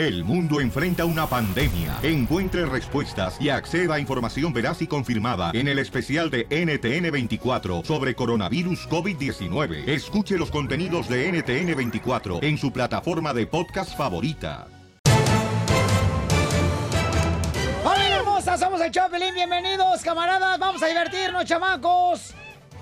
El mundo enfrenta una pandemia. Encuentre respuestas y acceda a información veraz y confirmada en el especial de NTN24 sobre coronavirus COVID-19. Escuche los contenidos de NTN24 en su plataforma de podcast favorita. ¡Familia hermosa! Somos el Chopelín. Bienvenidos, camaradas. Vamos a divertirnos, chamacos.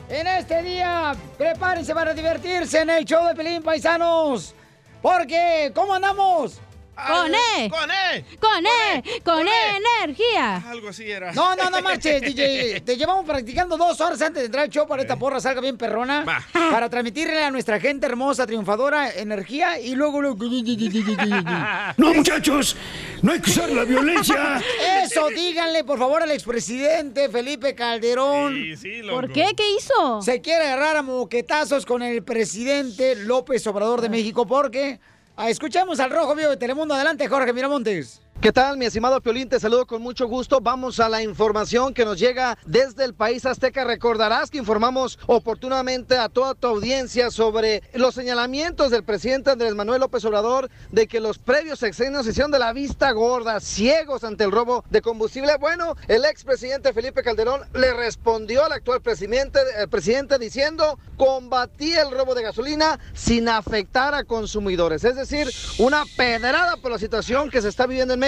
En este día, prepárense para divertirse en el show de Pelín, paisanos. Porque, ¿cómo andamos? ¡Con E! ¡Con E! ¡Con E! ¡Con E energía! Algo así era. No, no, no marches, DJ. Te llevamos practicando dos horas antes de entrar al show para esta porra salga bien perrona. Va. Para transmitirle a nuestra gente hermosa, triunfadora, energía y luego... luego... No, muchachos, no hay que usar la violencia. Eso, díganle por favor al expresidente Felipe Calderón. Sí, sí, loco. ¿Por qué? ¿Qué hizo? Se quiere agarrar a moquetazos con el presidente López Obrador de México porque... ah, escuchemos al rojo vivo de Telemundo. Adelante, Jorge Miramontes. ¿Qué tal, mi estimado Piolín? Te saludo con mucho gusto. Vamos a la información que nos llega desde el país azteca. Recordarás que informamos oportunamente a toda tu audiencia sobre los señalamientos del presidente Andrés Manuel López Obrador de que los previos sexenios se hicieron de la vista gorda, ciegos ante el robo de combustible. Bueno, el expresidente Felipe Calderón le respondió al actual presidente, el presidente diciendo combatí el robo de gasolina sin afectar a consumidores. Es decir, una pedrada por la situación que se está viviendo en México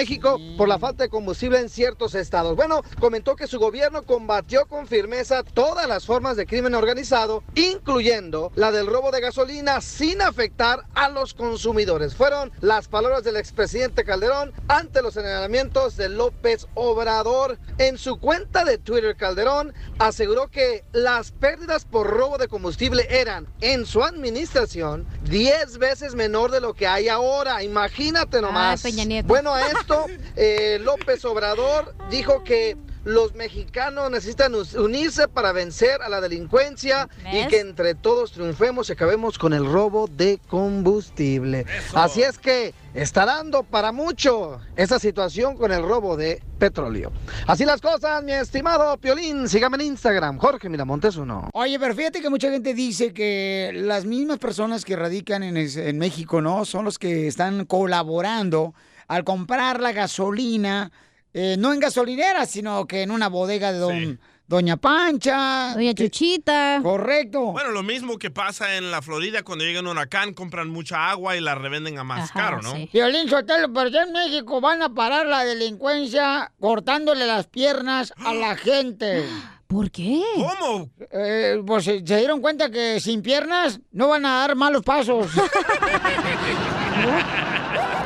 por la falta de combustible en ciertos estados. Bueno, comentó que su gobierno combatió con firmeza todas las formas de crimen organizado, incluyendo la del robo de gasolina sin afectar a los consumidores. Fueron las palabras del expresidente Calderón ante los señalamientos de López Obrador. En su cuenta de Twitter, Calderón aseguró que las pérdidas por robo de combustible eran en su administración 10 veces menor de lo que hay ahora. Imagínate nomás. Peña Nieto. Bueno, a esto eh, López Obrador dijo que los mexicanos necesitan unirse para vencer a la delincuencia y que entre todos triunfemos y acabemos con el robo de combustible. Así es que está dando para mucho esa situación con el robo de petróleo. Así las cosas, mi estimado Piolín. Sígame en Instagram, Jorge Miramontes uno. Oye, pero fíjate que mucha gente dice que las mismas personas que radican en, en México, ¿no? Son los que están colaborando al comprar la gasolina, eh, no en gasolineras, sino que en una bodega de don, Sí. Doña Pancha. Doña que- Chuchita. Correcto. Bueno, lo mismo que pasa en la Florida cuando llega un huracán, compran mucha agua y la revenden a más Ajá, caro, ¿no? sí. Violín Sotelo, pero ya en México van a parar la delincuencia cortándole las piernas a la gente. ¿Por qué? ¿Cómo? Eh, pues se se dieron cuenta que sin piernas no van a dar malos pasos.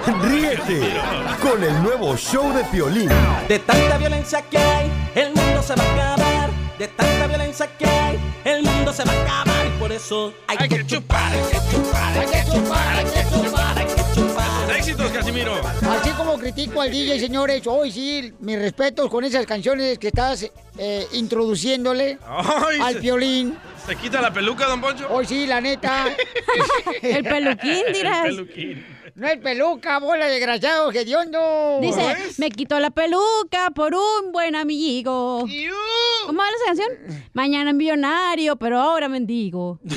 Ríete con el nuevo show de Piolín. De tanta violencia que hay, el mundo se va a acabar. De tanta violencia que hay, el mundo se va a acabar. Y por eso hay, Hay que chupar, hay que chupar, hay que chupar, hay que chupar, hay que chupar. ¡Éxitos, Casimiro! Así como critico al DJ, señores, hoy sí, mis respetos con esas canciones que estás eh, introduciéndole Ay, al se, piolín. ¿Se quita la peluca, don Poncho? Hoy sí, la neta. El peluquín, dirás. El peluquín. No es peluca, bola de desgraciado, hediondo. Dice, es? me quitó la peluca por un buen amigo. ¿Cómo va esa canción? Mañana millonario, pero ahora mendigo.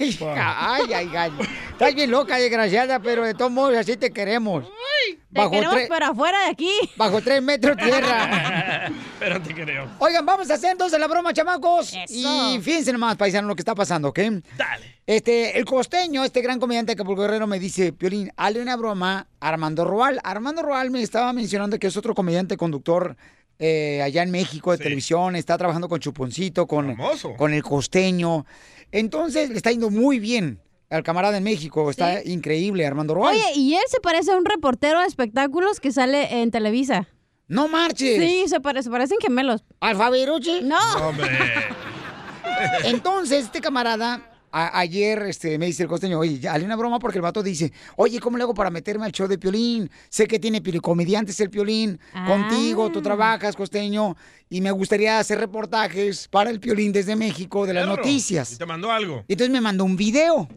Ay, ay, ay. Estás bien loca, desgraciada, pero de todos modos así te queremos. Te Bajo, queremos, tre- pero afuera de aquí. bajo tres metros tierra. Pero te creo. Oigan, vamos a hacer entonces la broma, chamacos. Eso. Y fíjense nomás, paisano, lo que está pasando, ¿ok? Dale. Este, el costeño, este gran comediante de Acapulco Guerrero, me dice, Piolín, hazle una broma a Armando Roal. Armando Roal me estaba mencionando que es otro comediante conductor eh, allá en México de Sí. televisión, está trabajando con Chuponcito, con, Famoso. con el costeño. Entonces, le está yendo muy bien al camarada en México. Está increíble, Armando Roal. Oye, y él se parece a un reportero de espectáculos que sale en Televisa. no marches. Sí, se, pare- se parecen gemelos. Alfaberuchi. No. Hombre. Entonces, este camarada, a- ayer este, me dice el costeño, oye, hazle una broma porque el vato dice, oye, ¿cómo le hago para meterme al show de Piolín? Sé que tiene comediantes el Piolín, Ah. contigo, tú trabajas, costeño, y me gustaría hacer reportajes para el Piolín desde México de las noticias. Y te mandó algo. Y entonces me mandó un video.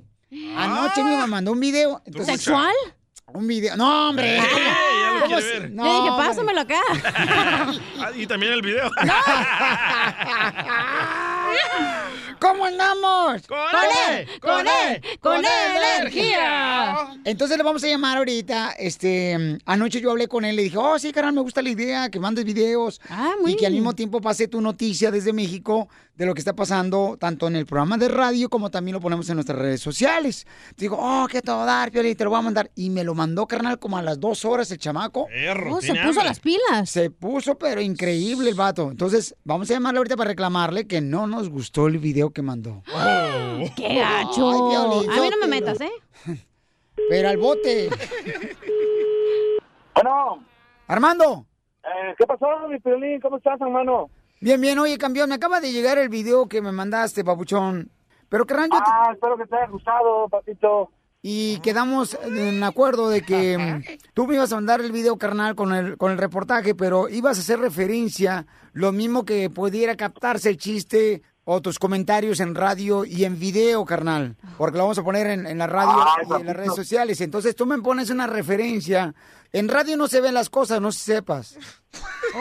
Anoche me mandó un video. Entonces, ¿Sexual? un video. No, hombre. ¡Ey! Ya lo ¿Cómo quiere se- ver. no, Le dije, hombre. pásamelo acá. Ah, y también el video. ¿Cómo andamos? ¡Con él! ¡Con él! ¡Con energía! Entonces le vamos a llamar ahorita. Este, anoche yo hablé con él, le dije, oh, sí, carnal, me gusta la idea, que mandes videos. y que al mismo tiempo pase tu noticia desde México de lo que está pasando, tanto en el programa de radio como también lo ponemos en nuestras redes sociales. Digo, oh, qué todo dar, Piolín, te lo voy a mandar. Y me lo mandó, carnal, como a las dos horas el chamaco. Oh, se puso las pilas. Se puso, pero increíble el vato. Entonces, vamos a llamarle ahorita para reclamarle que no nos gustó el video que mandó. ¡Qué gacho! Ay, Piolín, a mí no me metas, ¿eh? Pero al bote. Bueno. Armando. Eh, ¿Qué pasó, mi Piolín? ¿Cómo estás, hermano? Bien, bien. Oye, campeón, me acaba de llegar el video que me mandaste, papuchón. Pero, carnal, yo te- Ah, espero que te haya gustado, papito. Y quedamos en acuerdo de que mm, tú me ibas a mandar el video, carnal, con el, con el reportaje, pero ibas a hacer referencia, lo mismo que pudiera captarse el chiste o tus comentarios en radio y en video, carnal. Porque lo vamos a poner en, en la radio Ay, y en las redes sociales. Entonces tú me pones una referencia. En radio no se ven las cosas, no sepas.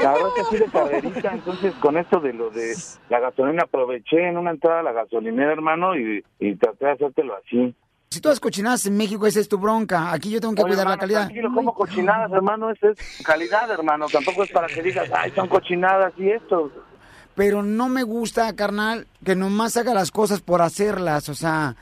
La verdad es que así de carrerita, entonces con esto de lo de la gasolina aproveché en una entrada a la gasolinera, hermano, y, y traté de hacértelo así. Si tú has cochinadas en México, esa es tu bronca. Aquí yo tengo que Oye, cuidar la calidad. Tranquilo, como cochinadas, hermano, eso es calidad, hermano. Tampoco es para que digas, ay, son cochinadas y esto. Pero no me gusta, carnal, que nomás haga las cosas por hacerlas. O sea,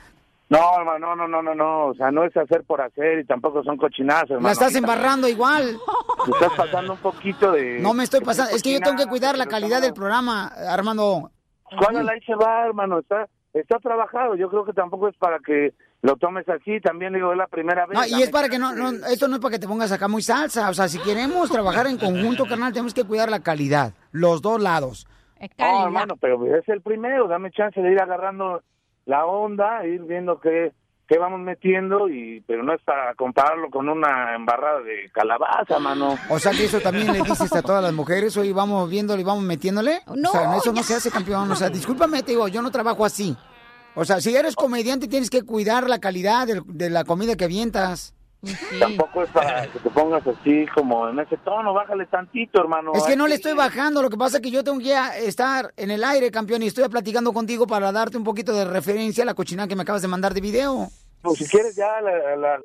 No, hermano, no, no, no, no, o sea, no es hacer por hacer y tampoco son cochinadas, hermano. la estás embarrando igual. Te estás pasando un poquito de... No me estoy pasando. Es que yo tengo que cuidar la calidad del programa, Armando. ¿Cuándo ahí se va, hermano? Está, está trabajado. Yo creo que tampoco es para que lo tomes así. También digo, es la primera vez. No, y es para que no, no, esto no es para que te pongas acá muy salsa. O sea, si queremos trabajar en conjunto, carnal, tenemos que cuidar la calidad. Los dos lados. No, hermano, pero es el primero. Dame chance de ir agarrando la onda, ir viendo qué, qué vamos metiendo, y pero no es para compararlo con una embarrada de calabaza, mano. O sea que eso también le dices a todas las mujeres, hoy vamos viéndole y vamos metiéndole. No, o sea, eso no se hace campeón. O sea, discúlpame, te digo, yo no trabajo así. O sea, si eres comediante tienes que cuidar la calidad del- de, la comida que avientas. Tampoco es para que te pongas así como en ese tono. Bájale tantito, hermano. Es que no le estoy bajando, lo que pasa es que yo tengo que estar en el aire, campeón, y estoy platicando contigo para darte un poquito de referencia a la cochinada que me acabas de mandar de video. Pues si quieres ya la... la-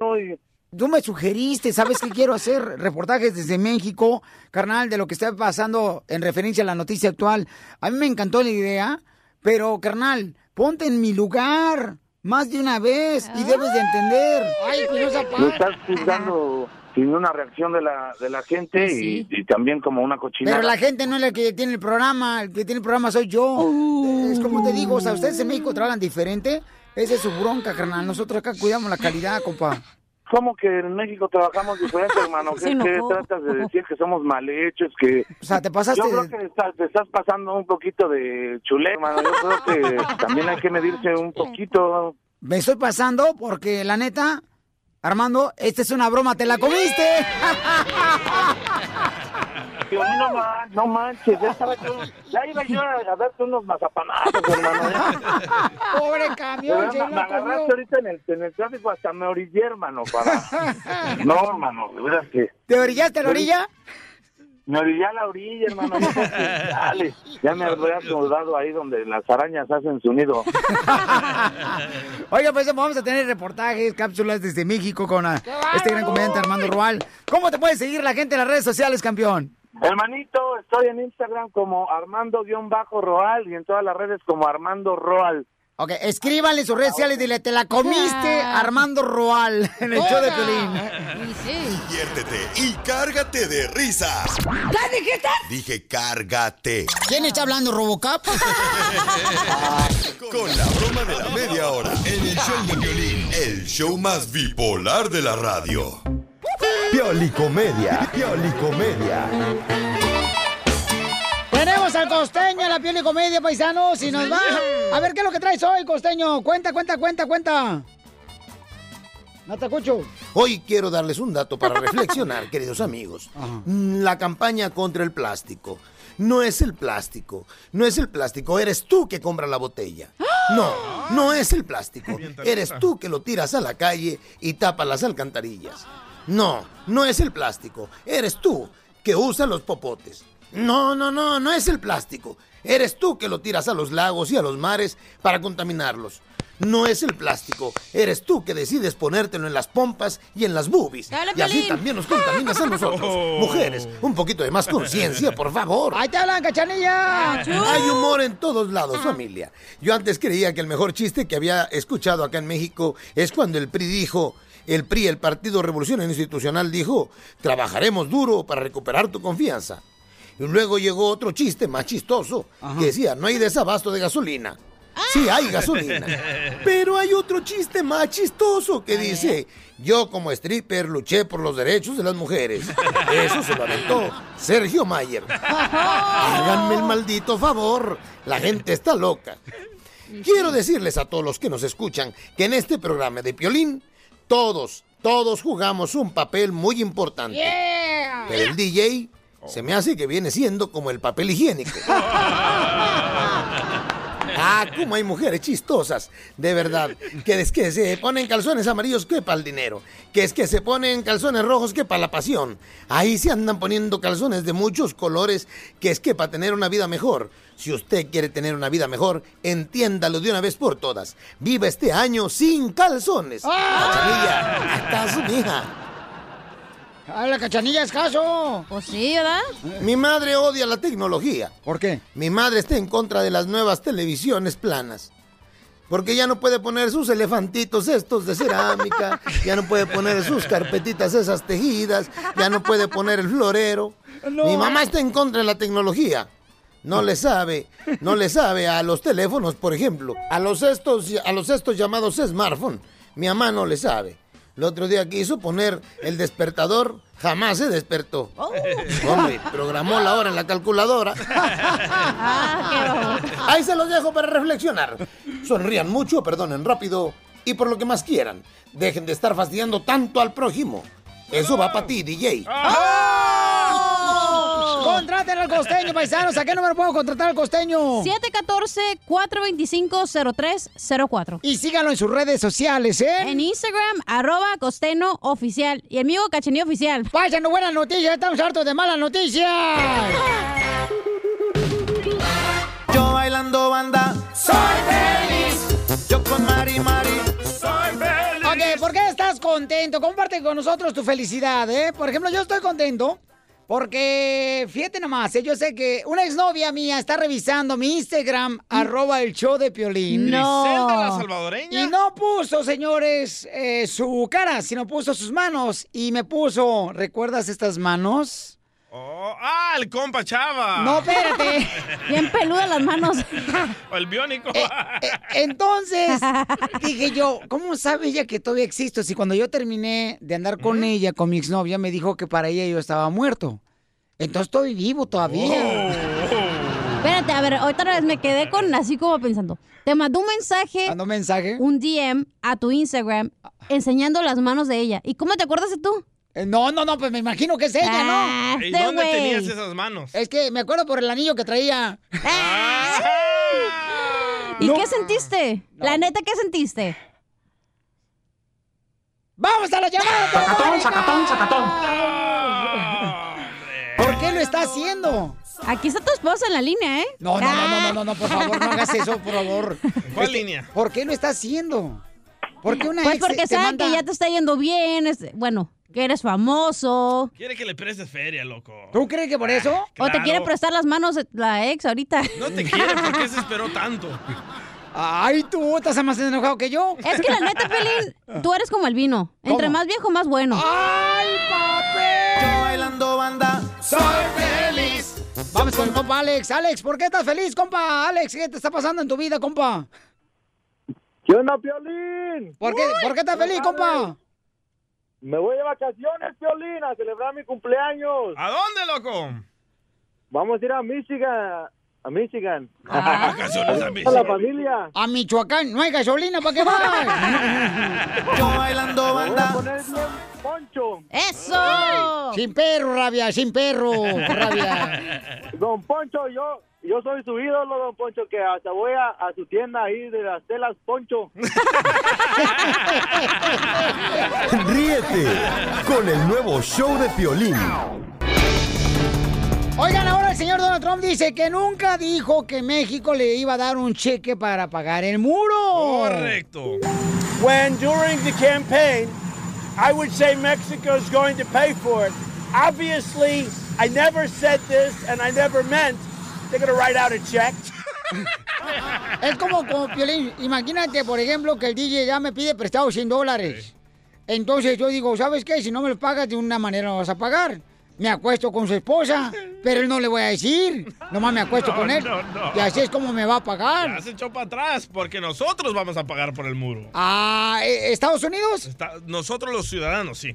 no, y- Tú me sugeriste, ¿sabes qué quiero hacer? Reportajes desde México, carnal, de lo que está pasando en referencia a la noticia actual. A mí me encantó la idea, pero, carnal, ponte en mi lugar más de una vez y debes de entender. Ay, pues no estás juzgando sin una reacción de la, de la gente y, y también como una cochinada. Pero la gente no es la que tiene el programa, el que tiene el programa soy yo. Es como te digo, o sea, ustedes en México trabajan diferente. Esa es su bronca, carnal. Nosotros acá cuidamos la calidad, compa. ¿Cómo que en México trabajamos diferente, hermano? ¿Qué, qué tratas de decir que somos mal hechos? Que... O sea, te pasaste Yo creo que estás, te estás pasando un poquito de chulé, hermano. Yo creo que también hay que medirse un poquito. Me estoy pasando porque, la neta, Armando, esta es una broma, ¿te la comiste? No, man- no manches, ya, estaba yo- ya iba yo a, a darte unos mazapanazos, hermano. ya. Pobre camión, verdad, me, me agarraste ahorita en el, en el tráfico, hasta me orillé, hermano, para... No, hermano, de veras que... ¿Te orillaste a la orilla? Me orillé a la orilla, hermano. no dale, ya me habría acomodado ahí donde las arañas hacen su nido. Oiga, pues vamos a tener reportajes, cápsulas desde México con ah, este gran comediante Armando Roal. ¿Cómo te puede seguir la gente en las redes sociales, campeón? Hermanito, estoy en Instagram como Armando-Roal y en todas las redes como Armando Roal. Ok, escríbanle en sus redes sociales, dile, te la comiste Armando Roal en el show de Pelín. Diviértete y cárgate de risas. ¿Qué dijiste? Dije cárgate. ¿Quién está hablando, Robocop? Con la broma de la media hora. En el show de violín. El show más bipolar de la radio. Piolicomedia. Piolicomedia. Tenemos al costeño, la piel y comedia, paisanos, y nos va. A ver, ¿qué es lo que traes hoy, costeño? Cuenta, cuenta, cuenta, cuenta. No te escucho. Hoy quiero darles un dato para reflexionar, queridos amigos. Mm, La campaña contra el plástico. No es el plástico, no es el plástico, eres tú que compras la botella. No, no es el plástico, eres tú que lo tiras a la calle y tapas las alcantarillas. No, no es el plástico, eres tú que usa los popotes. No, no, no, no es el plástico. Eres tú que lo tiras a los lagos y a los mares para contaminarlos. No es el plástico. Eres tú que decides ponértelo en las pompas y en las boobies. ¡Dale, Y así también nos contaminas a nosotros. Oh. Mujeres, un poquito de más conciencia, por favor. ¡Ahí te hablan, cachanilla! Hay humor en todos lados, familia. Yo antes creía que el mejor chiste que había escuchado acá en México es cuando el PRI dijo, el PRI, el Partido Revolución Institucional, dijo, trabajaremos duro para recuperar tu confianza. Y luego llegó otro chiste más chistoso, que decía, no hay desabasto de gasolina. Sí, hay gasolina. Pero hay otro chiste más chistoso que dice, yo como stripper luché por los derechos de las mujeres. Eso se lo aventó Sergio Mayer. Háganme el maldito favor. La gente está loca. Quiero decirles a todos los que nos escuchan que en este programa de Piolín, todos, todos jugamos un papel muy importante. Yeah. Pero el DJ se me hace que viene siendo como el papel higiénico. Ah, como hay mujeres chistosas, de verdad. Que es que se ponen calzones amarillos que para el dinero. Que es que se ponen calzones rojos que para la pasión. Ahí se andan poniendo calzones de muchos colores que es que para tener una vida mejor. Si usted quiere tener una vida mejor, entiéndalo de una vez por todas. Viva este año sin calzones. ¿acaso, mija? ¡A la cachanilla es caso! Pues sí, ¿verdad? Mi madre odia la tecnología. ¿Por qué? Mi madre está en contra de las nuevas televisiones planas. Porque ya no puede poner sus elefantitos estos de cerámica, ya no puede poner sus carpetitas esas tejidas, ya no puede poner el florero. No. Mi mamá está en contra de la tecnología. No le sabe, no le sabe a los teléfonos, por ejemplo, a los estos, a los estos llamados smartphone. Mi mamá no le sabe. El otro día quiso poner el despertador, jamás se despertó. Hombre, programó la hora en la calculadora. Ahí se los dejo para reflexionar. Sonrían mucho, perdonen rápido y por lo que más quieran. Dejen de estar fastidiando tanto al prójimo. Eso va para ti, DJ. ¡Contraten al costeño, paisanos! ¿A qué número puedo contratar al costeño? 714-425-0304. Y síganlo en sus redes sociales, ¿eh? En Instagram, arroba costeno oficial. Y el mío, cachenillo oficial. Buenas noticias, estamos hartos de malas noticias. Yo bailando banda, soy feliz. Yo con Mari Mari, soy feliz. Ok, ¿por qué estás contento? Comparte con nosotros tu felicidad, ¿eh? Por ejemplo, yo estoy contento porque, fíjate nomás, ¿eh? yo sé que una exnovia mía está revisando mi Instagram, arroba el show de Piolín. Griselda, la salvadoreña. Y no puso, señores, eh, su cara, sino puso sus manos. Y me puso, ¿recuerdas estas manos? Oh, ah, el compa Chava. No, espérate. Bien peludas las manos. O el biónico. Eh, Entonces, dije yo, ¿cómo sabe ella que todavía existo? Si cuando yo terminé de andar con ella, con mi exnovia, me dijo que para ella yo estaba muerto. Entonces estoy vivo todavía. Espérate, a ver, otra vez me quedé con así como pensando. Te mandó un mensaje. ¿Mandó un mensaje? Un DM a tu Instagram enseñando las manos de ella. ¿Y cómo te acuerdas de tú? Eh, No, no, no, pues me imagino que es ella, Ah, ¿no? ¿Y dónde tenías esas manos? Es que me acuerdo por el anillo que traía. ¿Y qué sentiste? La neta, ¿qué sentiste? ¡Vamos a la llamada! Sacatón, sacatón, sacatón! ¿Por qué lo está haciendo? Aquí está tu esposa en la línea, ¿eh? No, no, no, no, no, no, por favor, no hagas eso, por favor. ¿Cuál Este, línea? ¿Por qué lo está haciendo? ¿Por qué una Pues ex porque manda- que ya te está yendo bien, es- bueno, que eres famoso. Quiere que le prestes feria, loco. ¿Tú crees que por eso? O te quiere prestar las manos la ex ahorita. No te quiere, ¿por qué se esperó tanto? Ay, tú estás más enojado que yo. Es que la neta, Pelín, tú eres como el vino. Entre ¿Cómo? más viejo, más bueno. ¡Ay, papi! Yo bailando banda, soy feliz. Vamos con el compa Alex. Alex, ¿por qué estás feliz, compa? Alex, ¿qué te está pasando en tu vida, compa? ¿Qué onda, Piolín? ¿Por qué, ¿por qué estás feliz, compa? Me voy de vacaciones, Piolín, a celebrar mi cumpleaños. ¿A dónde, loco? Vamos a ir a Michigan. A Michigan. Vacaciones a A la Michigan. familia. A Michoacán, no hay gasolina, ¿para qué vas? Yo bailando banda, poner bien poncho. ¡Eso! Sin perro, rabia, sin perro, rabia. Don Poncho, yo yo soy su ídolo, don Poncho, que hasta voy a, a su tienda ahí de las telas Poncho. Ríete con el nuevo show de Piolín. Oigan, ahora el señor Donald Trump dice que nunca dijo que México le iba a dar un cheque para pagar el muro. Correcto. When during the campaign, I would say Mexico is going to pay for it. Obviously, I never said this and I never meant they're going to write out a check. Es como, como Piolín, imagínate, por ejemplo, que el DJ ya me pide prestado 100 dólares. Entonces yo digo, ¿sabes qué? Si no me lo pagas de una manera no vas a pagar. Me acuesto con su esposa, pero él no le voy a decir. Nomás me acuesto No, con él. no, no. Y así es como me va a pagar. Ya se echó para atrás porque nosotros vamos a pagar por el muro. Ah, ¿eh, ¿Estados Unidos? Está- nosotros los ciudadanos, sí.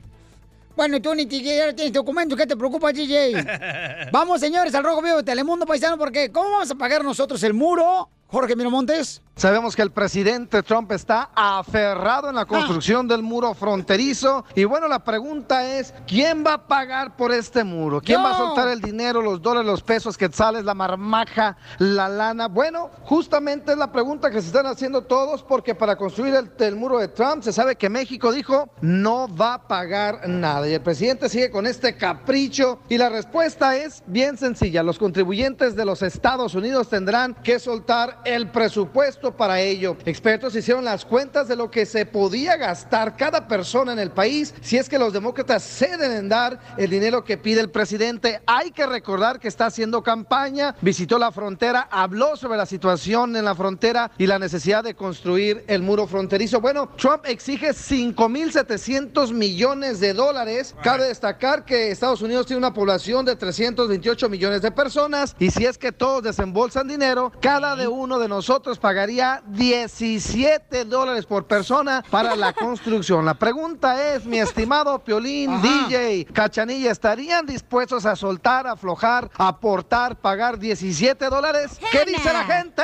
Bueno, tú ni siquiera tienes documentos, ¿qué te preocupa, DJ? Vamos, señores, al Rojo Vivo de Telemundo Paisano, porque ¿cómo vamos a pagar nosotros el muro, Jorge Miramontes? Sabemos que el presidente Trump está aferrado en la construcción del muro fronterizo. Y bueno, la pregunta es, ¿quién va a pagar por este muro? ¿Quién Yo. va a soltar el dinero, los dólares, los pesos, quetzales, la marmaja, la lana? Bueno, justamente es la pregunta que se están haciendo todos porque para construir el, el muro de Trump se sabe que México dijo no va a pagar nada. Y el presidente sigue con este capricho. Y la respuesta es bien sencilla. Los contribuyentes de los Estados Unidos tendrán que soltar el presupuesto para ello. Expertos hicieron las cuentas de lo que se podía gastar cada persona en el país si es que los demócratas ceden en dar el dinero que pide el presidente. Hay que recordar que está haciendo campaña, visitó la frontera, habló sobre la situación en la frontera y la necesidad de construir el muro fronterizo. Bueno, Trump exige 5.700 millones de dólares. Cabe destacar que Estados Unidos tiene una población de 328 millones de personas y si es que todos desembolsan dinero, cada de uno de nosotros pagaría 17 dólares por persona para la construcción. La pregunta es, mi estimado Piolín, Ajá. DJ, Cachanilla, ¿estarían dispuestos a soltar, aflojar, aportar, pagar 17 dólares? ¿Qué dice la gente?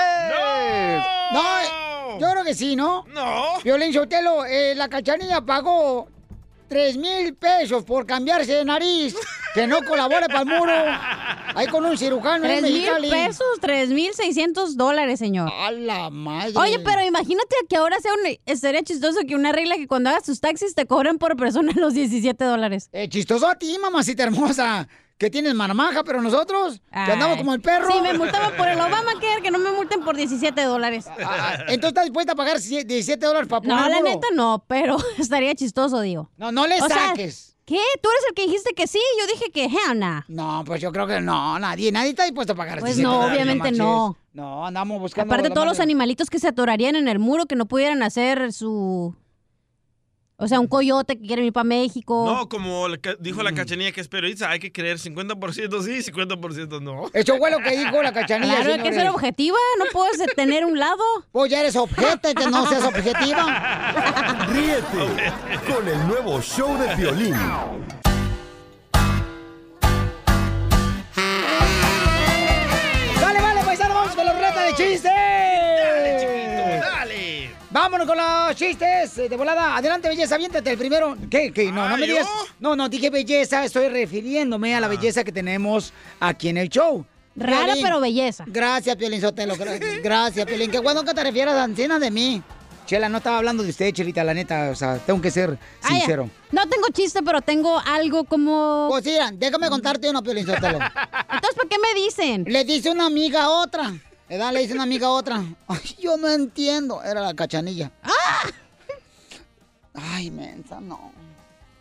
No, yo creo que sí, ¿no? No. Violín Sotelo, eh, la cachanilla pagó 3 mil pesos por cambiarse de nariz. Que no colabore para el muro. Ahí con un cirujano en Tres mil pesos, tres mil seiscientos dólares, señor. A la madre. Oye, pero imagínate que ahora sea un... Estaría chistoso que una regla que cuando hagas tus taxis te cobran por persona los 17 dólares. Eh, chistoso a ti, mamacita hermosa. Que tienes marmaja, pero nosotros, que andamos como el perro. Sí, me multaban por el Obamacare, que no me multen por 17 dólares. Ah, Entonces estás dispuesta a pagar 17 dólares para No, la neta no, pero estaría chistoso, digo. No, no le O sea, saques. ¿Qué? Tú eres el que dijiste que sí, yo dije que hell nah. No, pues yo creo que no, nadie, nadie está dispuesto a pagar Pues 17 no, dólares, obviamente no. No, andamos buscando. Aparte todos los animalitos que se atorarían en el muro, que no pudieran hacer su... O sea, un coyote que quiere ir para México. No, como dijo Mm. la cachanilla que es periodista, hay que creer 50% sí, 50% no. Eso fue lo que dijo la cachanilla. Claro, hay que ser objetiva, no puedes tener un lado. Pues ya eres objeto, que no seas objetiva. Ríete con el nuevo show de violín. ¡Dale, vale, paisano! ¡Vamos con la ruleta de chistes! ¡Vámonos con los chistes! eh, De volada. Adelante, belleza, aviéntate el primero. ¿Qué? ¿Qué? No, no Ah, me ¿yo? digas. No, no, dije belleza. Estoy refiriéndome a la belleza que tenemos aquí en el show. Rara, Piolín. pero belleza. Gracias, Piolín Sotelo. gra- Gracias, Piolín. Qué bueno que te refieras a Ancina de mí. Chela, no estaba hablando de usted, Chelita, la neta. O sea, tengo que ser Ah, sincero. No tengo chiste, pero tengo algo como... Pues mira, déjame contarte uno, Piolín Sotelo. Entonces, ¿por qué me dicen? Le dice una amiga a otra. Le dice una amiga a otra. Ay, yo no entiendo. Era la cachanilla. Ay, mensa, no.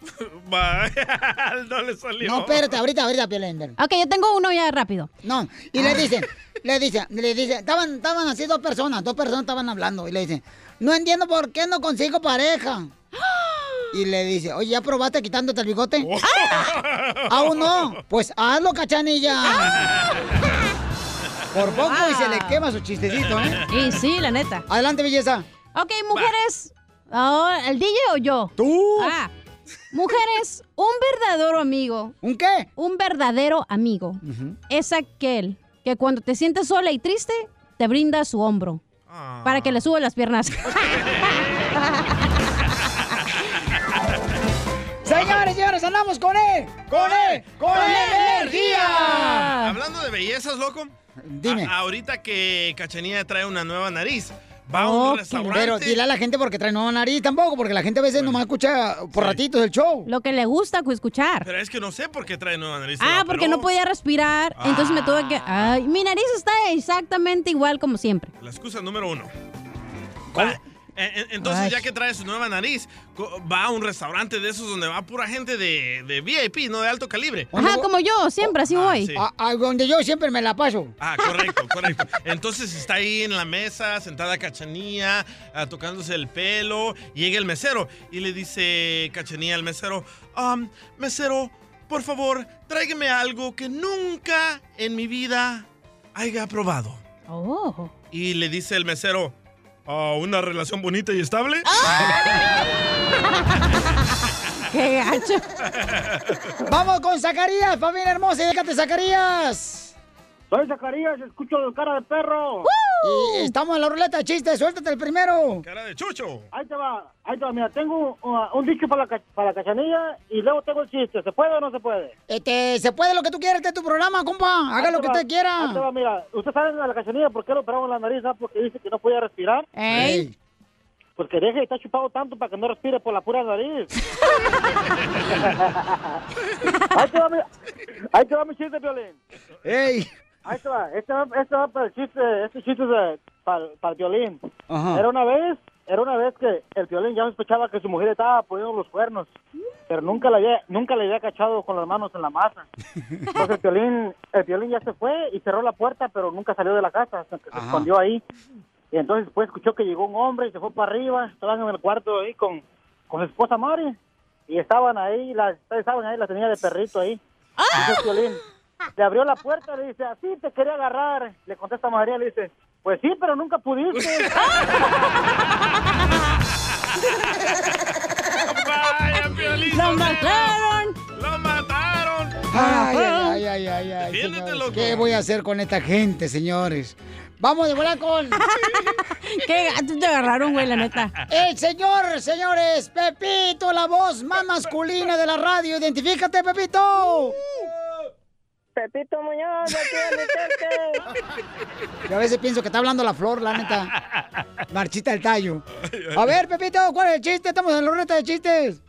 No le salió. No, espérate, ahorita, ahorita, Piolín. Ok, yo tengo uno ya rápido. No, y le dicen, le dicen, le dicen, estaban, estaban así dos personas, dos personas estaban hablando y le dicen, no entiendo por qué no consigo pareja. Y le dice, oye, ¿ya probaste quitándote el bigote? ¿Aún no? Pues hazlo, cachanilla. Por poco y se le quema su chistecito, ¿eh? Y sí, la neta. Adelante, belleza. Ok, mujeres. ¿El DJ o yo? Tú. Ah, mujeres, un verdadero amigo. ¿Un qué? Un verdadero amigo es aquel que cuando te sientes sola y triste, te brinda su hombro. Para que le suba las piernas. Señores, señores, andamos con él, con él, con energía. Hablando de bellezas, loco. Dime. a- ahorita que Cachanilla trae una nueva nariz. va a un restaurante. Pero dile a la gente porque trae nueva nariz tampoco, porque la gente a veces nomás escucha por ratitos el show. Lo que le gusta escuchar. Pero es que no sé por qué trae nueva nariz. Ah, porque no podía respirar. Entonces me tuve que. Ay, mi nariz está exactamente igual como siempre. La excusa número uno. Entonces, Ay. ya que trae su nueva nariz, va a un restaurante de esos donde va pura gente de, de VIP, no de alto calibre. Ajá, como yo, siempre así voy. sí. A- a donde yo siempre me la paso. Ah, correcto, correcto. Entonces está ahí en la mesa, sentada Cachanía, ah, tocándose el pelo. Llega el mesero y le dice Cachanía al mesero, "Am, mesero, por favor, tráigame algo que nunca en mi vida haya probado. Oh. Y le dice el mesero, "Ah, ¿una relación bonita y estable? ¡Qué gacho! Vamos con Zacarías, familia hermosa, y déjate Zacarías. Soy Zacarías, escucho cara de perro. Y estamos en la ruleta de chistes, suéltate el primero. Cara de chucho. Ahí te va, ahí te va. Mira, tengo uh, un dicho para la, para la cachanilla y luego tengo el chiste. ¿Se puede o no se puede? Este, se puede lo que tú quieras, este es tu programa, compa. Haga Ahí lo que va, usted quiera. ahí te va, mira, usted sabe de la cachanilla por qué lo operaron en la nariz, ¿ah? Porque dice que no podía respirar. Ey. Porque deje de estar chupado tanto para que no respire por la pura nariz. ahí te va, mira. Ahí te va mi chiste, Violín. Ey. Ahí va, este va, este va para el chiste, este chiste es de, para, para el violín. Ajá. Era una vez, era una vez que el violín ya sospechaba que su mujer estaba poniendo los cuernos, pero nunca le había, nunca le había cachado con las manos en la masa. Entonces el violín, el violín ya se fue y cerró la puerta, pero nunca salió de la casa, se, escondió ahí. Y entonces después escuchó que llegó un hombre y se fue para arriba, estaban en el cuarto ahí con, con su esposa Mari, y estaban ahí, las, saben ahí, la tenía de perrito ahí. Dice el violín, le abrió la puerta, le dice, así te quería agarrar. Le contesta María, le dice, pues sí, pero nunca pudiste. ¡Vaya! ¡Lo mataron! ¡Lo mataron! Ay, ay, ay, ay, ay, Defiéndete, señores. loco. ¿Qué voy a hacer con esta gente, señores? Vamos de vuelta con... ¡Qué gato te agarraron, güey, la neta! El señor, señores, Pepito, la voz más masculina de la radio. Identifícate, Pepito. Pepito Muñoz, de aquí de. Yo a veces pienso que está hablando la flor, la neta. Marchita el tallo. A ver, Pepito, ¿cuál es el chiste? Estamos en la ruleta de chistes.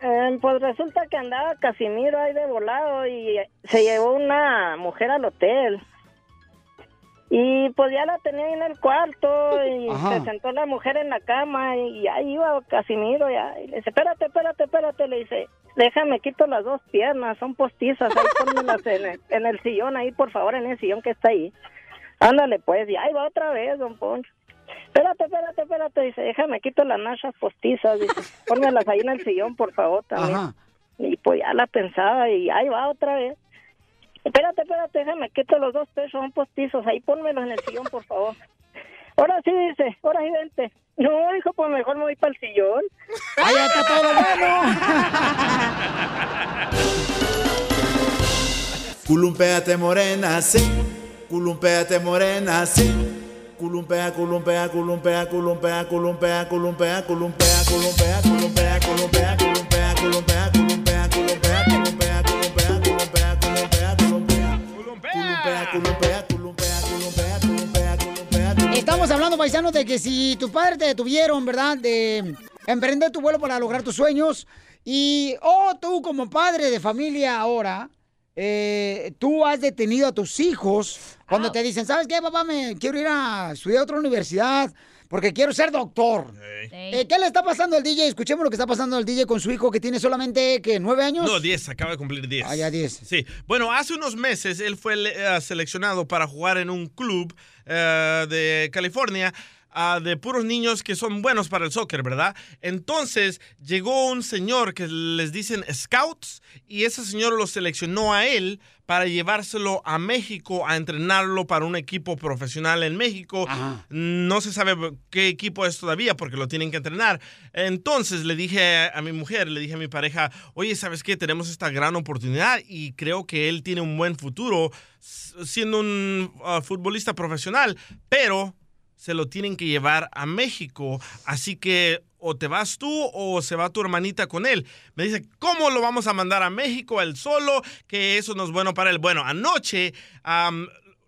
Eh, pues resulta que andaba Casimiro ahí de volado y se llevó una mujer al hotel. Y pues ya la tenía ahí en el cuarto y Ajá. se sentó la mujer en la cama y ahí iba Casimiro ya. Y le dice, espérate, espérate, espérate. Le dice, déjame, quito las dos piernas, son postizas, ahí pónmelas en el, en el sillón ahí, por favor, en el sillón que está ahí. Ándale pues, y ahí va otra vez, don Poncho. Espérate, espérate, espérate. Dice, déjame, quito las nachas postizas. Dice, pónmelas ahí en el sillón, por favor, también. Ajá. Y pues ya la pensaba y ahí va otra vez. Espérate, espérate, déjame, quito los dos pesos, son postizos. Ahí pónmelos en el sillón, por favor. Ahora sí, dice, ahora sí, vente. No, hijo, pues mejor me voy para el sillón. Ahí está todo bueno. Culumpéate morena, sí. Culumpéate morena, sí. Culumpea, culumpea, culumpea, culumpea, culumpea, culumpea, culumpea, culumpea, culumpea, culumpea, culumpea, culumpea, culumpea, culumpea, culumpea, Estamos hablando, paisanos, de que si tus padres te detuvieron, ¿verdad? De emprender tu vuelo para lograr tus sueños. Y, oh, tú como padre de familia ahora, eh, tú has detenido a tus hijos cuando te dicen, ¿sabes qué, papá? Me quiero ir a estudiar a otra universidad porque quiero ser doctor. Eh, ¿Qué le está pasando al DJ? Escuchemos lo que está pasando al DJ con su hijo que tiene solamente, ¿qué, nueve años? No, 10, acaba de cumplir 10. Ah, ya 10. Sí. Bueno, hace unos meses él fue eh, seleccionado para jugar en un club eh, de California. Ah, de puros niños que son buenos para el soccer, ¿verdad? Entonces llegó un señor que les dicen scouts y ese señor lo seleccionó a él para llevárselo a México a entrenarlo para un equipo profesional en México. No se sabe qué equipo es todavía porque lo tienen que entrenar. Entonces le dije a mi mujer, le dije a mi pareja, oye, ¿sabes qué? Tenemos esta gran oportunidad y creo que él tiene un buen futuro siendo un ah, futbolista profesional, pero se lo tienen que llevar a México. Así que o te vas tú o se va tu hermanita con él. Me dice, ¿cómo lo vamos a mandar a México él solo? Que eso no es bueno para él. Bueno, anoche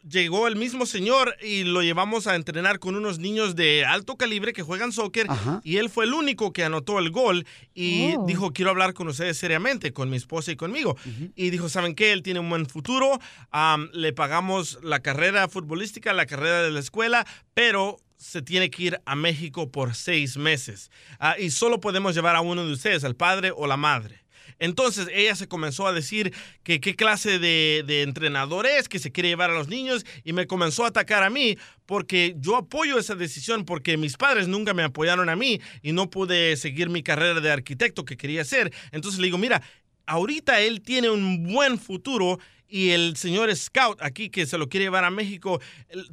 llegó el mismo señor y lo llevamos a entrenar con unos niños de alto calibre que juegan soccer y él fue el único que anotó el gol y Oh. dijo, quiero hablar con ustedes seriamente, con mi esposa y conmigo. Y dijo, ¿saben qué? Él tiene un buen futuro, am, le pagamos la carrera futbolística, la carrera de la escuela, pero se tiene que ir a México por seis meses. Ah, y solo podemos llevar a uno de ustedes, al padre o la madre. Entonces ella se comenzó a decir que qué clase de, de entrenador es, que se quiere llevar a los niños y me comenzó a atacar a mí porque yo apoyo esa decisión porque mis padres nunca me apoyaron a mí y no pude seguir mi carrera de arquitecto que quería hacer. Entonces le digo, mira, ahorita él tiene un buen futuro y el señor Scout aquí que se lo quiere llevar a México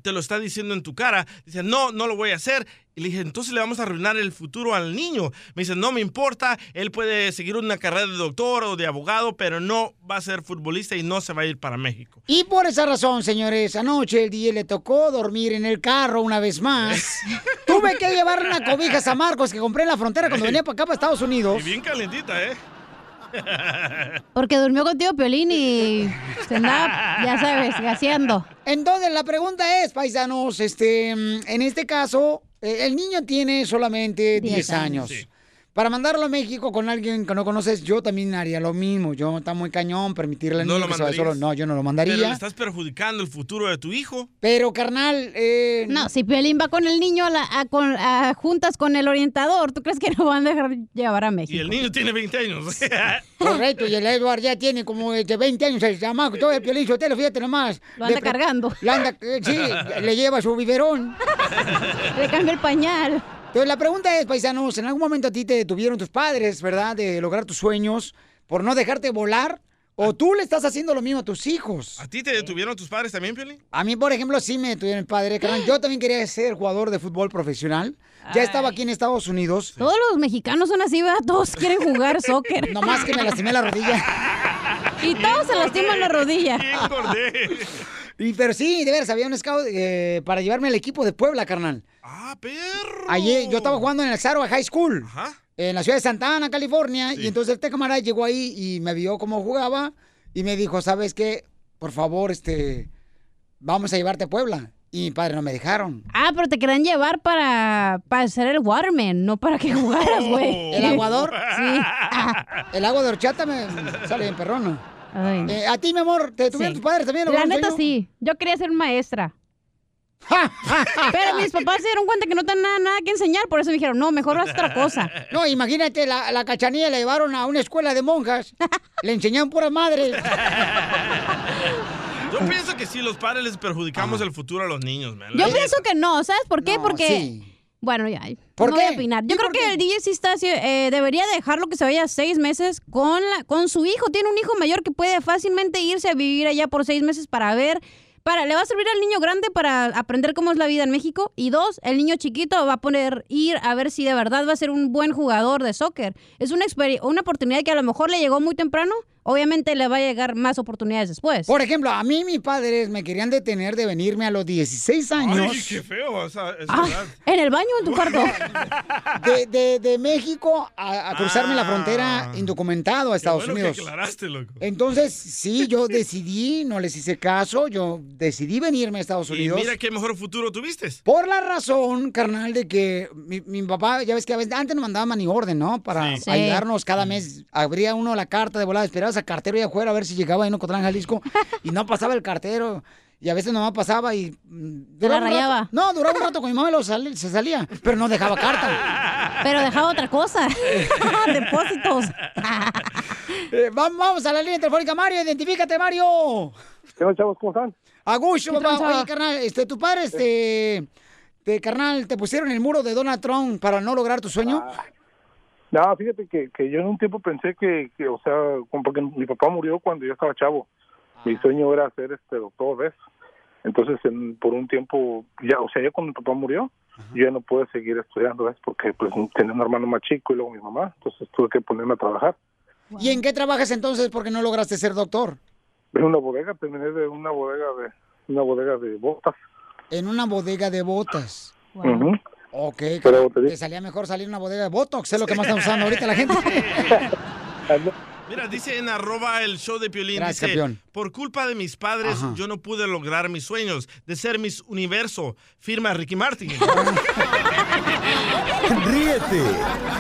te lo está diciendo en tu cara. Dice, no, no lo voy a hacer. Y le dije, entonces le vamos a arruinar el futuro al niño. Me dice, no me importa, él puede seguir una carrera de doctor o de abogado, pero no va a ser futbolista y no se va a ir para México. Y por esa razón, señores, anoche el día le tocó dormir en el carro una vez más. Tuve que llevar una cobija a San Marcos que compré en la frontera cuando venía para acá, para Estados Unidos. Y bien calentita, ¿eh? Porque durmió contigo Piolín y se andaba, ya sabes, gaseando. Entonces, la pregunta es, paisanos, este, mm, en este caso, eh, el niño tiene solamente 10, Diez años. años. Para mandarlo a México con alguien que no conoces, yo también haría lo mismo. Yo está muy cañón permitirle al ¿No lo que solo. No, yo no lo Pero mandaría. le estás perjudicando el futuro de tu hijo. Pero, carnal, eh, No, si Piolín va con el niño a, la- a- con- a juntas con el orientador, ¿tú crees que no van a dejar llevar a México? Y el niño tiene 20 años. Correcto, y el Edward ya tiene como de 20 años el chamaco, todo el piolín sotelo, fíjate nomás. Lo anda cargando. Lo anda, eh, sí, le lleva su biberón. Le cambia el pañal. Entonces la pregunta es, paisanos, ¿en algún momento a ti te detuvieron tus padres, verdad, de lograr tus sueños por no dejarte volar? ¿O tú le estás haciendo lo mismo a tus hijos? ¿A ti te detuvieron tus padres también, Piolín? A mí, por ejemplo, sí me detuvieron el padre, carnal. Yo también quería ser jugador de fútbol profesional. Ya estaba aquí en Estados Unidos. Todos los mexicanos son así, ¿verdad? Todos quieren jugar soccer. No más que me lastimé la rodilla. Y todos se lastiman la rodilla. Y, pero sí, de veras, había un scout eh, para llevarme al equipo de Puebla, carnal. ¡Ah, perro! Ayer yo estaba jugando en el Zaro High School, en la ciudad de Santa Ana, California, y entonces este camarada llegó ahí y me vio cómo jugaba y me dijo, ¿sabes qué? Por favor, este, vamos a llevarte a Puebla. Y mi padre no me dejaron. Ah, pero te querían llevar para, para ser el waterman, no para que jugaras, güey. ¿El aguador? Sí. El agua de horchata me sale en perrón. Ay. Eh, a ti, mi amor, ¿te tuvieron Sí. tus padres también? La neta sueño? sí. Yo quería ser maestra. Pero mis papás se dieron cuenta que no tenían nada, nada que enseñar, por eso me dijeron, no, mejor haz otra cosa. No, imagínate, la, la cachanilla la llevaron a una escuela de monjas. Le enseñaron pura madre. Yo pienso que sí, los padres les perjudicamos el futuro a los niños, man. Yo pienso que no, ¿sabes por qué? No, Porque... sí. Bueno, ya. ¿Por no voy qué? a opinar. ¿Y Yo creo que qué? el DJ sí está, eh, debería dejarlo que se vaya seis meses con, la, con su hijo. Tiene un hijo mayor que puede fácilmente irse a vivir allá por seis meses para ver. Para, le va a servir al niño grande para aprender cómo es la vida en México. Y dos, el niño chiquito va a poder ir a ver si de verdad va a ser un buen jugador de soccer. Es una, una oportunidad que a lo mejor le llegó muy temprano. Obviamente le va a llegar más oportunidades después. Por ejemplo, a mí mis padres me querían detener de venirme a los 16 años. Ay, qué feo esa, esa Ah, edad. en el baño, en tu cuarto. De, de- de México a, a cruzarme la frontera indocumentado a Estados Ah. Bueno Unidos. que aclaraste, loco. Entonces, sí, yo decidí, no les hice caso, yo decidí venirme a Estados Y Unidos. mira qué mejor futuro tuviste. Por la razón, carnal, de que mi, mi papá, ya ves que a veces, antes nos mandaba mani orden, ¿no? Para Sí. ayudarnos cada mes. Abría uno la carta de volada, esperabas al cartero y afuera a ver si llegaba ahí en Ocotlán, Jalisco, y no pasaba el cartero. Y a veces nomás pasaba y... mm, la duraba un rato- rayaba. No, duraba un rato con mi mamá y luego sal- se salía, pero no dejaba carta. Pero dejaba otra cosa. Depósitos. Eh, vamos, vamos a la línea telefónica, Mario, identifícate, Mario. ¿Qué onda, chavos? ¿Cómo están? Agucho, ¿Qué papá. Oye, carnal, este, tu padre, este, de carnal, te pusieron el muro de Donald Trump para no lograr tu sueño. No, fíjate que, que yo en un tiempo pensé que, que, o sea, como porque mi papá murió cuando yo estaba chavo. Mi sueño era ser este doctor, ¿ves? Entonces, en- por un tiempo, ya, o sea, ya cuando mi papá murió, yo ya no pude seguir estudiando, ¿ves? Porque pues tenía un hermano más chico y luego mi mamá, entonces tuve que ponerme a trabajar. ¿Y en qué trabajas entonces porque no lograste ser doctor? En una bodega, terminé de una bodega de una bodega de botas. En una bodega de botas. Ujú. Ok, Pero te te, salía mejor salir una bodega de Botox, es lo que más está usando ahorita la gente. Mira, dice en arroba el show de Piolín, Gracias, dice, campeón. por culpa de mis padres, Ajá. yo no pude lograr mis sueños de ser Miss Universo. Firma Ricky Martin. Ríete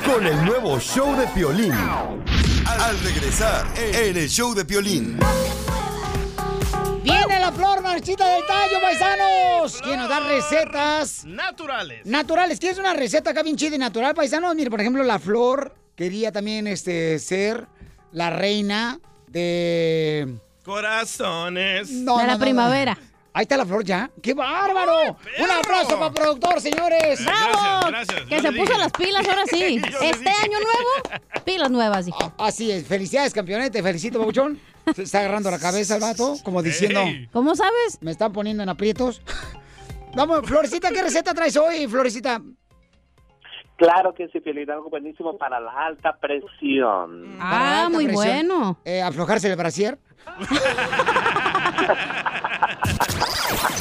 con el nuevo show de Piolín. Al regresar en el show de Piolín. La flor marchita del tallo, paisanos. ¿Quién nos da recetas? Naturales. Naturales. ¿Quieres una receta acá bien chida y natural, paisanos? Mire, por ejemplo, la flor quería también este, ser la reina de... Corazones. No, no, no, no. Ahí está la flor ya. ¡Qué bárbaro! Un aplauso para el productor, señores. ¡Bravo! gracias. Que se puso las pilas ahora sí. Este año nuevo, pilas nuevas, dijo. Así es. Felicidades, campeón. Te felicito, Pabuchón. Se está agarrando la cabeza el vato, como diciendo... Ey. ¿Cómo sabes? Me están poniendo en aprietos. Vamos, Florecita, ¿qué receta traes hoy, Florecita? Claro que sí, Piolín, algo buenísimo para la alta presión. Para alta presión. Eh, aflojarse el brasier.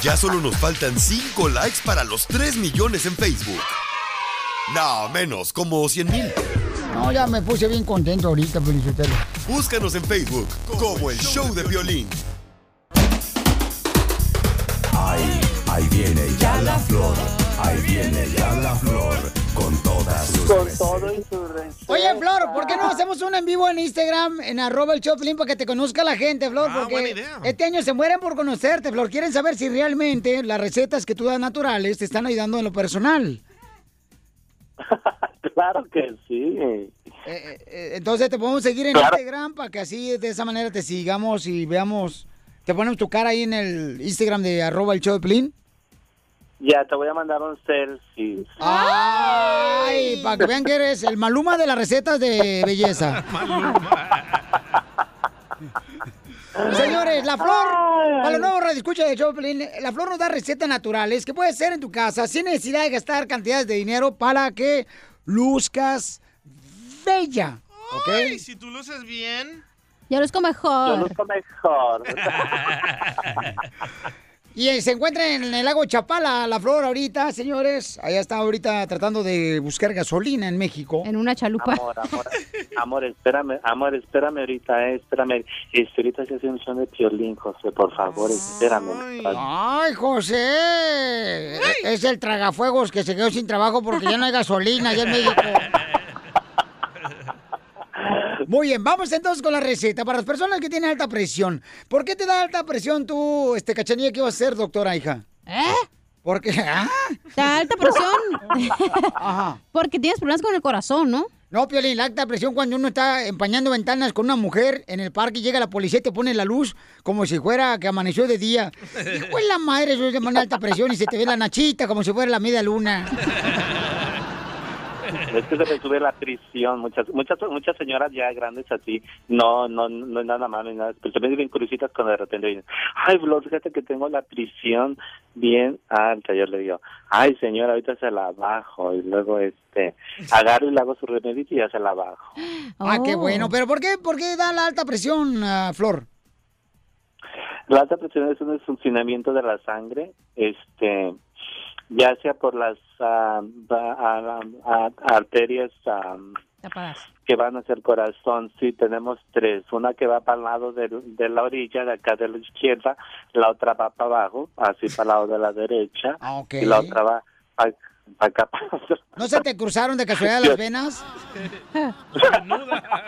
Ya solo nos faltan 5 likes para los 3 millones en Facebook. No, menos, como 100 mil. No, ya me puse bien contento ahorita, Felicitelo. Búscanos en Facebook como el show de violín. Ahí, ahí viene ya la flor. Ahí viene ya la flor. Con todas sus Con recetas. todo y su recetas. Oye, Flor, ¿por qué no hacemos un en vivo en Instagram, en arroba el Choplin, para que te conozca la gente, Flor? Ah, Porque buena idea. este año se mueren por conocerte, Flor. Quieren saber si realmente las recetas que tú das naturales te están ayudando en lo personal. Claro que sí. Eh, Entonces te podemos seguir en Claro. Instagram para que así de esa manera te sigamos y veamos. Te ponemos tu cara ahí en el Instagram de arroba el Choplin. Ya te voy a mandar un selfie. Ay, para que vean que eres el maluma de las recetas de belleza. Señores, la flor, para los nuevos radioescuchas de Choplin, la flor nos da recetas naturales que puedes hacer en tu casa sin necesidad de gastar cantidades de dinero para que luzcas bella. ¿Ok? Ay, si tú luces bien. Ya luzco mejor. Yo luzco mejor. Y eh, se encuentra en el lago Chapala, la flor ahorita, señores. Allá está ahorita tratando de buscar gasolina en México. En una chalupa. Amor, amor, amor, espérame, amor, espérame ahorita, eh, espérame. Este, ahorita se hace un son de piolín, José, por favor, espérame. Ay, José. Es el tragafuegos que se quedó sin trabajo porque ya no hay gasolina allá en México. Muy bien, vamos entonces con la receta para las personas que tienen alta presión. ¿Por qué te da alta presión tú, este cachanilla, qué vas a hacer, doctora hija? ¿Eh? Porque, ah, ¿Te da alta presión? Porque tienes problemas con el corazón, ¿no? No, Piolín, la alta presión cuando uno está empañando ventanas con una mujer en el parque y llega la policía y te pone la luz como si fuera que amaneció de día. Hijo de la madre, eso se llama alta presión y se te ve la nachita como si fuera la media luna. Es que se me sube la prisión. Muchas, muchas, muchas señoras ya grandes así, no, no, no es nada malo ni nada. Pero me bien curiositas cuando de repente dicen, ay, Flor, fíjate que tengo la prisión bien alta. Yo le digo, ay, señora, ahorita se la bajo. Y luego, este, agarro y le hago su remedio y ya se la bajo. Ah, Oh. qué bueno. Pero ¿por qué, por qué da la alta presión, ah, Flor? La alta presión es un desfuncionamiento de la sangre, este, ya sea por las ah, ah, ah, arterias ah, que van hacia el corazón. Sí, tenemos tres. Una que va para el lado del- de, la orilla, de acá de la izquierda, la otra va para abajo, así para el lado de la derecha, ok. y la otra va para acá. ¿No se te cruzaron de casualidad las venas?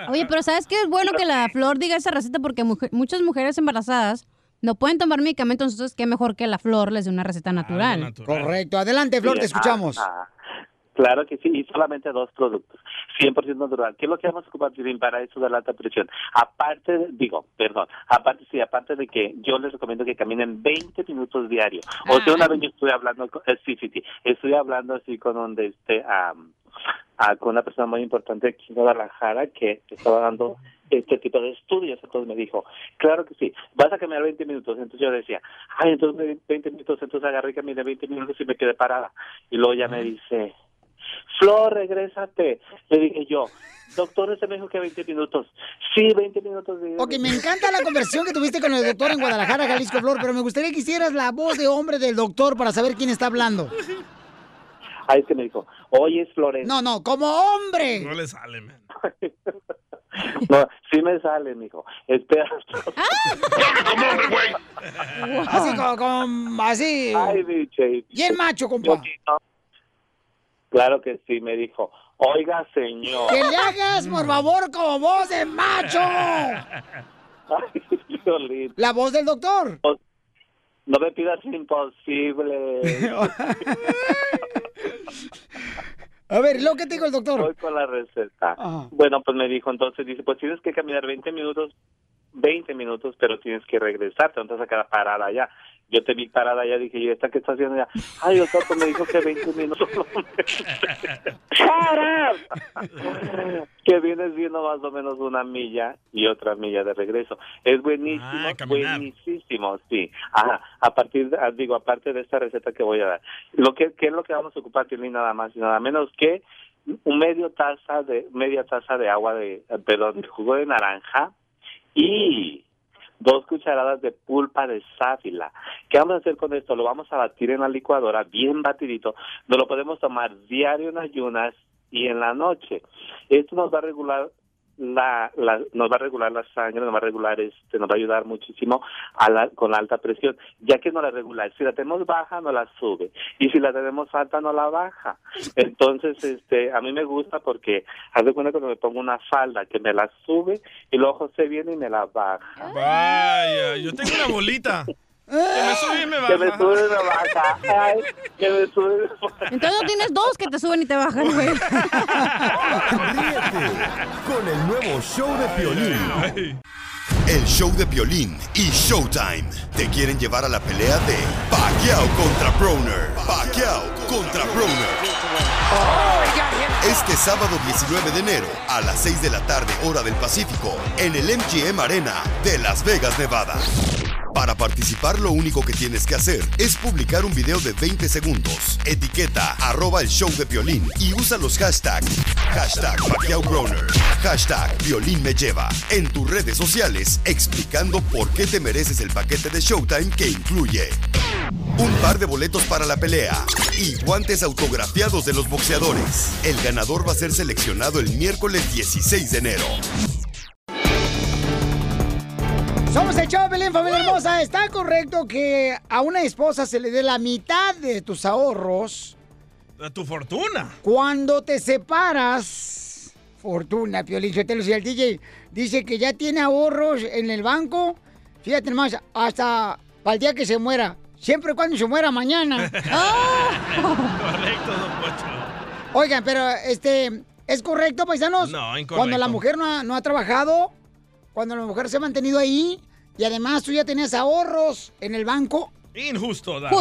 Oye, pero ¿sabes qué? Es bueno que la flor diga esa receta porque mujer- muchas mujeres embarazadas no pueden tomar medicamentos, entonces qué mejor que la flor les dé una receta natural. Correcto. Adelante, Flor, te Bien, escuchamos. ah, ah. Claro que sí, y solamente dos productos, 100% natural. ¿Qué es lo que vamos a ocupar para eso de la alta presión? Aparte, de- digo, perdón, aparte sí, aparte de que yo les recomiendo que caminen 20 minutos diario. O sea, una vez yo estuve hablando, con- eh, sí, sí, sí, estuve hablando así con un, de este, am, ah, con una persona muy importante aquí en Guadalajara que estaba dando este tipo de estudios, entonces me dijo, claro que sí, vas a caminar 20 minutos, entonces yo decía, ay, entonces 20 minutos, entonces agarré y caminé 20 minutos y me quedé parada, y luego ya me dice, Flor, regrésate, le dije yo, doctor, ese me dijo que 20 minutos, sí, 20 minutos, de Ok, me encanta la conversación que tuviste con el doctor en Guadalajara, Jalisco Flor, pero me gustaría que hicieras la voz de hombre del doctor para saber quién está hablando. Ay, es que me dijo, oye, es Florencia. No, no, como hombre. No le sale, man. No, sí me sale, mijo. Espera. Así como, como- así. Ay, DJ. Bien macho, compa. Claro que sí, me dijo. Oiga, señor. Que le hagas, por favor, como voz de macho. Violín. La voz del doctor. No me pidas imposible. A ver, lo que te dijo el doctor. Voy con la receta. Bueno, pues me dijo, entonces dice, pues tienes que caminar 20 minutos, 20 minutos, pero tienes que regresar, te vas a quedar parada allá. Yo te vi parada allá, dije, ¿y esta qué está haciendo allá? Ay, pues me dijo que 20 minutos. Que vienes viendo más o menos una milla y otra milla de regreso. Es buenísimo, Ah, buenísimo, sí. Ajá, a partir, de- ah, digo, aparte de esta receta que voy a dar, lo que, ¿qué es lo que vamos a ocupar, Piolín? Nada más y nada menos que un medio taza de, media taza de agua de, perdón, de jugo de naranja y dos cucharadas de pulpa de sábila. ¿Qué vamos a hacer con esto? Lo vamos a batir en la licuadora, bien batidito. Nos lo podemos tomar diario en ayunas y en la noche. Esto nos va a regular la, la- nos va a regular la sangre, nos va a regular este, nos va a ayudar muchísimo a la, con la alta presión, ya que no la regula. Si la tenemos baja, no la sube. Y si la tenemos alta, no la baja. Entonces, este, a mí me gusta porque, haz de cuenta cuando me pongo una falda que me la sube y luego José viene y me la baja. Vaya, yo tengo una bolita. Que me sube y me Que me baja. sube y me baja. Ay, que me sube y me baja. Entonces no tienes dos que te suben y te bajan, güey. Con el nuevo show de Piolín. El show de Piolín y Showtime te quieren llevar a la pelea de Pacquiao contra Broner. Pacquiao contra Broner. Este sábado 19 de enero a las 6 de la tarde hora del Pacífico en el MGM Arena de Las Vegas, Nevada. Para participar lo único que tienes que hacer es publicar un video de 20 segundos, etiqueta arroba el show de Piolín y usa los hashtags hashtag Pacquiao hashtag Piolín me lleva en tus redes sociales explicando por qué te mereces el paquete de Showtime que incluye un par de boletos para la pelea y guantes autografiados de los boxeadores. El ganador va a ser seleccionado el miércoles 16 de enero. Somos el show de familia hermosa. ¿Está correcto que a una esposa se le dé la mitad de tus ahorros A tu fortuna. cuando te separas? Fortuna, Piolín, yo te lo decía el DJ. Dice que ya tiene ahorros en el banco. Fíjate nomás, hasta para el día que se muera. Siempre y cuando se muera mañana. Correcto, don Pocho. Oigan, pero este, ¿es correcto, paisanos? No, incorrecto. Cuando la mujer no ha, no ha trabajado, cuando la mujer se ha mantenido ahí y además tú ya tenías ahorros en el banco. Injusto, darle.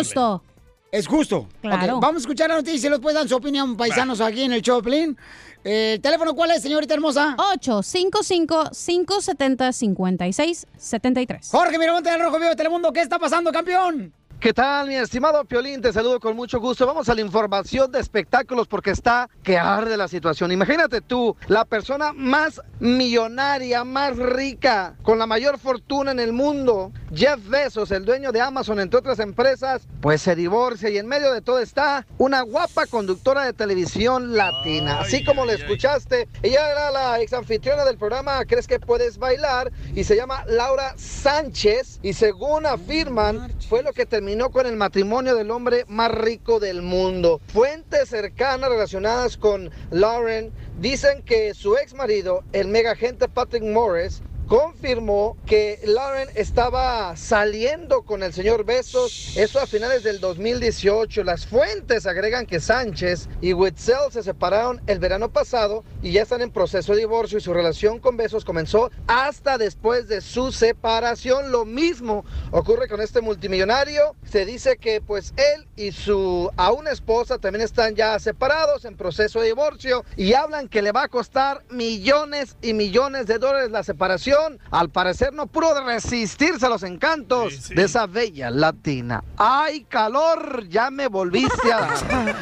Es justo. Claro. Vamos a escuchar la noticia y los pueden dar su opinión, paisanos, aquí en el Choplin. Eh, ¿El teléfono cuál es, señorita hermosa? 855-570-5673. Jorge Miramonte del Rojo Vivo de Telemundo, ¿qué está pasando, campeón? ¿Qué tal, mi estimado Piolín? Te saludo con mucho gusto. Vamos a la información de espectáculos porque está que arde la situación. Imagínate tú, la persona más millonaria, más rica, con la mayor fortuna en el mundo, Jeff Bezos, el dueño de Amazon, entre otras empresas, pues se divorcia y en medio de todo está una guapa conductora de televisión latina. Así como le escuchaste, ella era la ex anfitriona del programa ¿Crees que puedes bailar? Y se llama Laura Sánchez y según afirman, fue lo que terminó con el matrimonio del hombre más rico del mundo. Fuentes cercanas relacionadas con Lauren dicen que su ex marido, el mega agente Patrick Morris, confirmó que Lauren estaba saliendo con el señor Besos, eso a finales del 2018. Las fuentes agregan que Sánchez y Witzel se separaron el verano pasado y ya están en proceso de divorcio y su relación con Besos comenzó hasta después de su separación. Lo mismo ocurre con este multimillonario. Se dice que pues él y su aún esposa también están ya separados en proceso de divorcio y hablan que le va a costar millones y millones de dólares la separación. Al parecer no pudo resistirse a los encantos de esa bella latina. ¡Ay, calor! Ya me volviste a dar.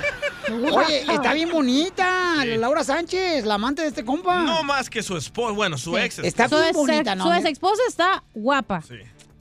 Oye, está bien bonita, Laura Sánchez, la amante de este compa. No más que su esposa, bueno, su ex. Está Su bien ex- bonita, ¿no? Su ex esposa está guapa.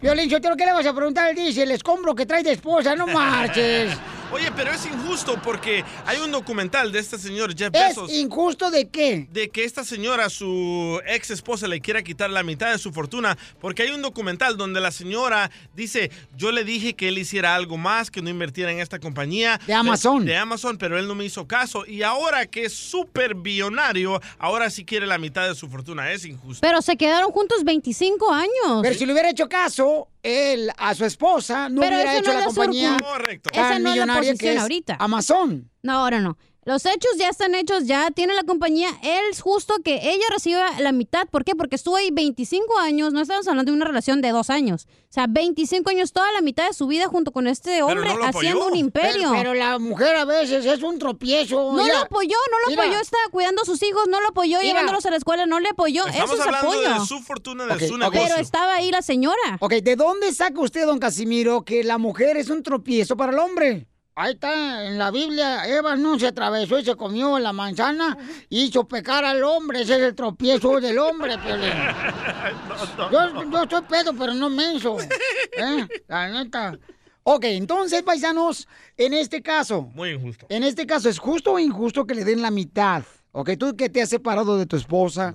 Violín, yo creo que le vas a preguntar al dice el escombro que trae de esposa, no marches. Oye, pero es injusto porque hay un documental de este señor Jeff ¿Es Bezos. injusto de qué? de que esta señora, su ex esposa, le quiera quitar la mitad de su fortuna, porque hay un documental donde la señora dice, yo le dije que él hiciera algo más, que no invirtiera en esta compañía. De Amazon. De Amazon, pero él no me hizo caso. Y ahora que es súper billonario, ahora sí quiere la mitad de su fortuna. Es injusto. Pero se quedaron juntos 25 años. Pero si le hubiera hecho caso él a su esposa, no Pero hubiera hecho no la compañía Correcto. Esa no es la que posición es ahorita. Amazon. No, ahora no. Los hechos ya están hechos, ya tiene la compañía. Él es justo que ella reciba la mitad. ¿Por qué? Porque estuvo ahí 25 años. No estamos hablando de una relación de dos años. O sea, 25 años, toda la mitad de su vida junto con este hombre no haciendo un imperio. Pero, pero la mujer a veces es un tropiezo. No Mira, lo apoyó, no lo mira. apoyó, estaba cuidando a sus hijos, no lo apoyó, Mira. llevándolos a la escuela, no le apoyó. Estamos Eso es hablando apoyo. de su fortuna, de Ok, su negocio. Pero estaba ahí la señora. Ok, ¿de dónde saca usted, don Casimiro, que la mujer es un tropiezo para el hombre? Ahí está, en la Biblia, Eva no se atravesó y se comió la manzana y hizo pecar al hombre. Ese es el tropiezo del hombre, Piolín. Yo, yo estoy pedo, pero no menso. ¿eh? La neta. Ok, entonces, paisanos, en este caso, Muy injusto. en este caso, ¿es justo o injusto que le den la mitad? Ok, tú que te has separado de tu esposa,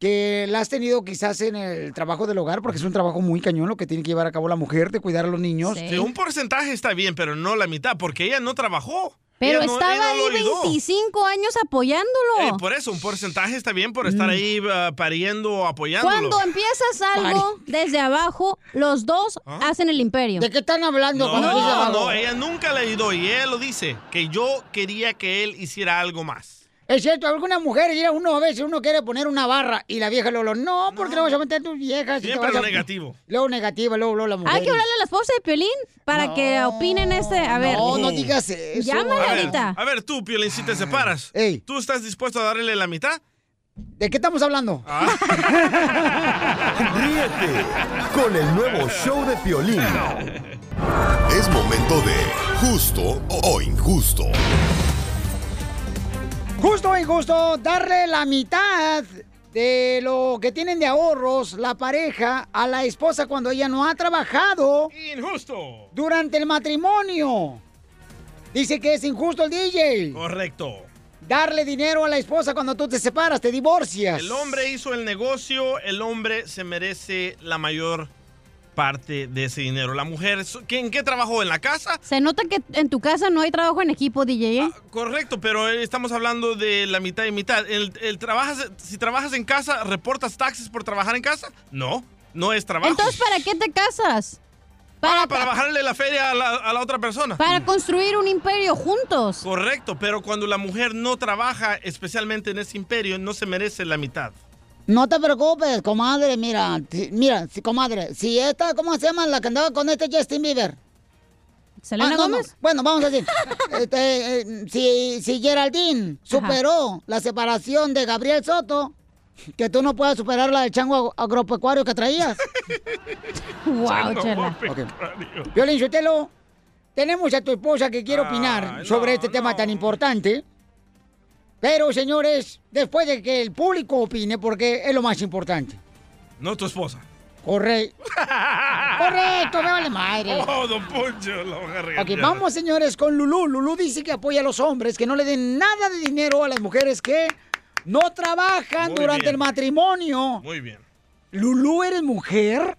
que la has tenido quizás en el trabajo del hogar, porque es un trabajo muy cañón lo que tiene que llevar a cabo la mujer, de cuidar a los niños. Sí, un porcentaje está bien, pero no la mitad, porque ella no trabajó. Pero Ella estaba no ahí ayudó. 25 años apoyándolo. Eh, por eso, un porcentaje está bien por estar ahí ah, pariendo o apoyándolo. Cuando empiezas algo desde abajo, los dos hacen el imperio. ¿De qué están hablando? No, no, no, ella nunca le ayudó y ella lo dice, que yo quería que él hiciera algo más. Es cierto, algunas mujeres, mira, uno a veces uno quiere poner una barra y la vieja luego, no, porque le vas a meter a tus viejas. y te Siempre vas lo a- negativo. Luego negativa, luego, luego la mujer. Hay que hablarle a la esposa de Piolín para que opinen este. A ver. no, no digas eso. Llámale A ver, ahorita. a ver, tú, Piolín, si te separas, ¿tú estás dispuesto a darle la mitad? ¿De qué estamos hablando? Ríete con el nuevo show de Piolín. Es momento de justo o injusto. Justo o injusto, darle la mitad de lo que tienen de ahorros la pareja a la esposa cuando ella no ha trabajado. Injusto. Durante el matrimonio. Dice que es injusto el DJ. Correcto. Darle dinero a la esposa cuando tú te separas, te divorcias. El hombre hizo el negocio, el hombre se merece la mayor parte de ese dinero. La mujer, ¿qué- ¿en qué trabajó? ¿En la casa? Se nota que en tu casa no hay trabajo en equipo, DJ. ¿eh? Correcto, pero eh, estamos hablando de la mitad y mitad. El, el trabajas, si trabajas en casa, ¿reportas taxes por trabajar en casa? No, no es trabajo. Entonces, ¿para qué te casas? Ah, para bajarle la feria a la, a la otra persona. Para construir un imperio juntos. Correcto, pero cuando la mujer no trabaja, especialmente en ese imperio, no se merece la mitad. No te preocupes, comadre, mira, mira, comadre, si esta, ¿cómo se llama la que andaba con este Justin Bieber? ¿Selena Ah, no? Bueno, vamos a decir, este, eh, si, si Geraldine superó la separación de Gabriel Soto, que tú no puedas superar la del chango ag- agropecuario que traías. Wow, chela. Violín Sotelo, tenemos a tu esposa que quiere opinar sobre este tema tan importante. Pero, señores, después de que el público opine, porque es lo más importante. No tu esposa. Correcto. Correcto, me vale madre. Oh, don Poncho, la a Ok, vamos, señores, con Lulú. Lulú dice que apoya a los hombres, que no le den nada de dinero a las mujeres que no trabajan Muy durante bien. el matrimonio. Muy bien. Lulú, ¿eres mujer?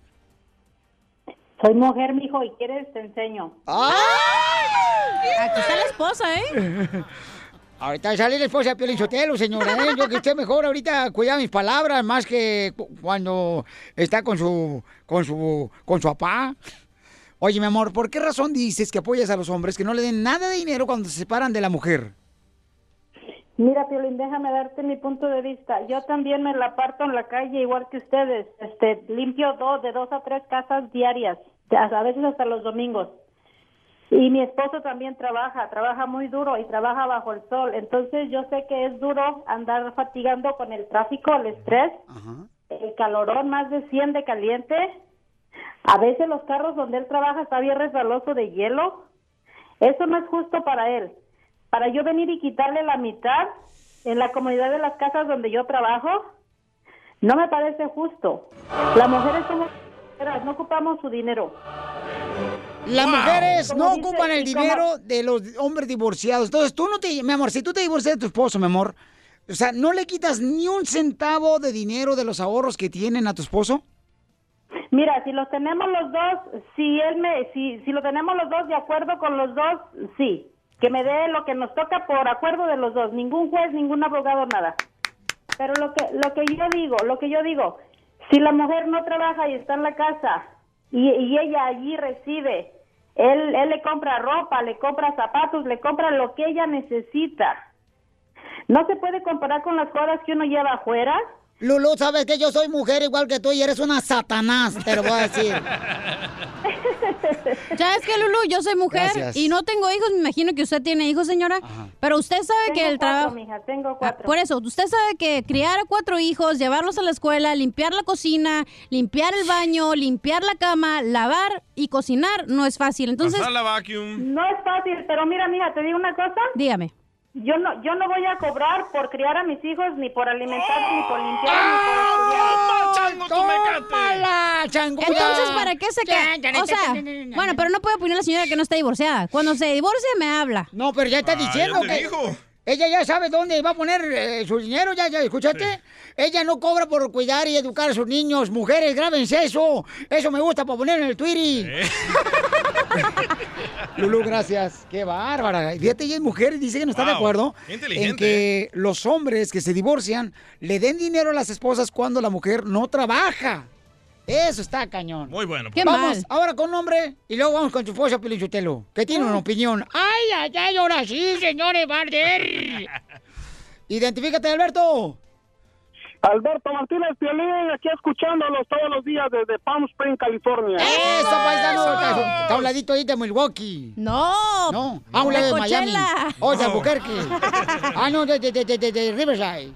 Soy mujer, mijo, y quieres te enseño. Aquí está la esposa, ¿eh? Ahorita sale la esposa de Piolín Sotelo, señora. ¿eh? Yo que esté mejor ahorita cuida mis palabras más que cu- cuando está con su, con su, con su papá. Oye, mi amor, ¿por qué razón dices que apoyas a los hombres que no le den nada de dinero cuando se separan de la mujer? Mira, Piolín, déjame darte mi punto de vista. Yo también me la parto en la calle igual que ustedes. Este, limpio dos, de dos a tres casas diarias, a veces hasta los domingos. Y mi esposo también trabaja, trabaja muy duro y trabaja bajo el sol. Entonces yo sé que es duro andar fatigando con el tráfico, el estrés, el calorón más de 100 de caliente. A veces los carros donde él trabaja está bien resbaloso de hielo. Eso no es justo para él. Para yo venir y quitarle la mitad en la comunidad de las casas donde yo trabajo, no me parece justo. Las mujeres somos mujeres, no ocupamos su dinero. Las Wow. mujeres no ocupan el dinero de los hombres divorciados. Entonces, tú no te, mi amor, si tú te divorcias de tu esposo, mi amor, o sea, ¿no le quitas ni un centavo de dinero de los ahorros que tienen a tu esposo? Mira, si los tenemos los dos, si él me, si, si lo tenemos los dos de acuerdo con los dos, sí. Que me dé lo que nos toca por acuerdo de los dos. Ningún juez, ningún abogado, nada. Pero lo que, lo que yo digo, lo que yo digo, si la mujer no trabaja y está en la casa y, y ella allí recibe, él, él le compra ropa, le compra zapatos, le compra lo que ella necesita. No se puede comparar con las cosas que uno lleva afuera. Lulu, sabes que yo soy mujer igual que tú y eres una satanás, te lo voy a decir. ¿Sabes qué, Lulu? Yo soy mujer Gracias. y no tengo hijos. Me imagino que usted tiene hijos, señora. Pero usted sabe Tengo que el cuatro, trabajo... tengo Ah, cuatro. por eso, usted sabe que criar a cuatro hijos, llevarlos a la escuela, limpiar la cocina, limpiar el baño, limpiar la cama, lavar y cocinar no es fácil. Entonces, Pasar la vacuum. No es fácil, pero mira, mija, te digo una cosa. dígame. Yo no, yo no voy a cobrar por criar a mis hijos, ni por alimentar, ni por limpiar, ni por estudiar. ¡Tómala! Entonces, ¿para qué se queda? O sea, bueno, pero no puede poner a la señora que no está divorciada. Cuando se divorcia, me habla. No, pero ya está diciendo que ella ya sabe dónde va a poner eh, su dinero, ya, ya, ¿escuchaste? Ella no cobra por cuidar y educar a sus niños. Mujeres, grábense eso. Eso me gusta para poner en el Twitter. Lulu, gracias. Qué bárbara. Fíjate, ella es mujer y dice que no está de acuerdo qué inteligente, en que los hombres que se divorcian le den dinero a las esposas cuando la mujer no trabaja. Eso está cañón. Muy bueno. vamos ahora con un hombre y luego vamos con su esposa Pelichotelo, que tiene una opinión. ¡Ay, ay, ay! Ahora sí, señores Barder. Identifícate, Alberto. Alberto Martínez Piolín, aquí escuchándolos todos los días desde Palm Springs, California. Eso, paisano, está, está a un ladito ahí de Milwaukee. No. No, a un lado de Miami. O de No. Albuquerque. Ah, no, de, de, de, de, de- de Riverside.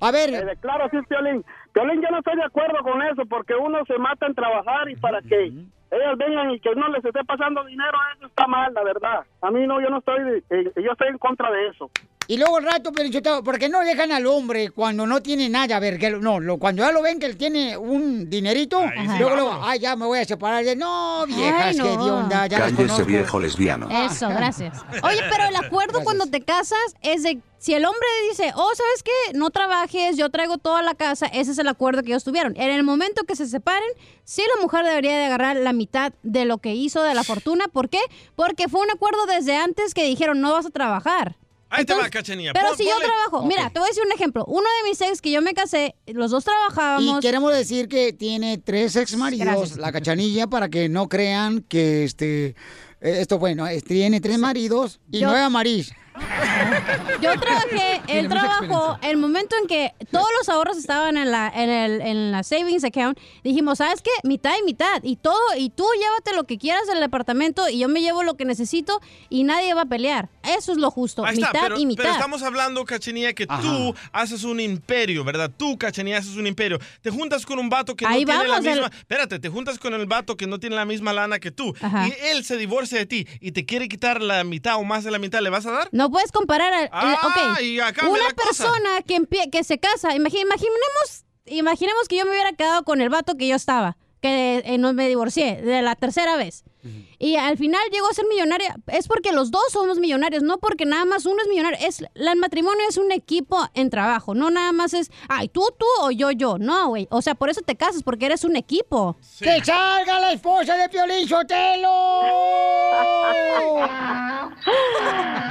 A ver. Eh, claro, sí, Piolín. Piolín, yo no estoy de acuerdo con eso, porque uno se mata en trabajar y para que ellas vengan y que no les esté pasando dinero, eso está mal, la verdad. A mí no, yo no estoy, de- eh, yo estoy en contra de eso. Y luego el rato, Pelichotelo, ¿por qué no dejan al hombre cuando no tiene nada? A ver, que no, lo- cuando ya lo ven que él tiene un dinerito, sí, luego, luego, ay, ya me voy a separar. De, no, viejas, Ay, no. qué de onda, ya Cállese viejo lesbiano. Eso, gracias. Oye, pero el acuerdo cuando te casas es de si el hombre dice, oh, ¿sabes qué? No trabajes, yo traigo toda la casa, ese es el acuerdo que ellos tuvieron. En el momento que se separen, sí la mujer debería de agarrar la mitad de lo que hizo de la fortuna. ¿Por qué? Porque fue un acuerdo desde antes que dijeron, no vas a trabajar. Ahí te va, cachanilla. Pero Pon- si yo trabajo, mira, te voy a decir un ejemplo. Uno de mis ex que yo me casé, los dos trabajábamos. Y queremos decir que tiene tres ex maridos, Gracias. la cachanilla, para que no crean que este eh, esto bueno, tiene tres maridos y Yo- nueve amarís. Yo trabajé, el trabajo, experiencia. el momento en que todos los ahorros estaban en la, en el, en la savings account, dijimos, ¿sabes qué? Mitad y mitad. Y todo, y tú llévate lo que quieras del departamento y yo me llevo lo que necesito y nadie va a pelear. Eso es lo justo. Ahí mitad está, pero, y mitad. pero estamos hablando, Cachanilla, que tú haces un imperio, ¿verdad? Tú, Cachanilla, haces un imperio. Te juntas con un vato que Ahí no tiene la el- misma... Espérate, te juntas con el vato que no tiene la misma lana que tú. Ajá. Y él se divorcia de ti y te quiere quitar la mitad o más de la mitad. ¿Le vas a dar? No puedes comparar. al- el- Ah, y acá Una persona que, empie- que se casa, imagi- imaginemos, imaginemos que yo me hubiera quedado con el vato que yo estaba, que eh, no me divorcié de la tercera vez. Y al final llegó a ser millonaria. Es porque los dos somos millonarios, no porque nada más uno es millonario. Es, la- el matrimonio es un equipo en trabajo, no nada más es, ay, tú, tú o yo, yo. No, güey. O sea, por eso te casas, porque eres un equipo. ¡Que salga la esposa de Piolín Sotelo!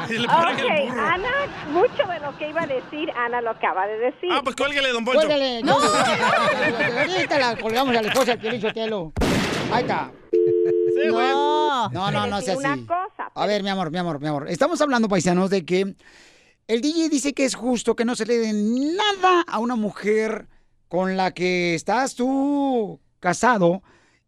Ok, Ana, mucho de lo que iba a decir, Ana lo acaba de decir. Ah, pues cuélguele, don Poncho. Cuélgale. No, ahorita la colgamos a la esposa de Piolín Sotelo. Ahí está. No. No, no, no sea Una así. cosa, A ver, mi amor, mi amor, mi amor. Estamos hablando, paisanos, de que el DJ dice que es justo que no se le dé nada a una mujer con la que estás tú casado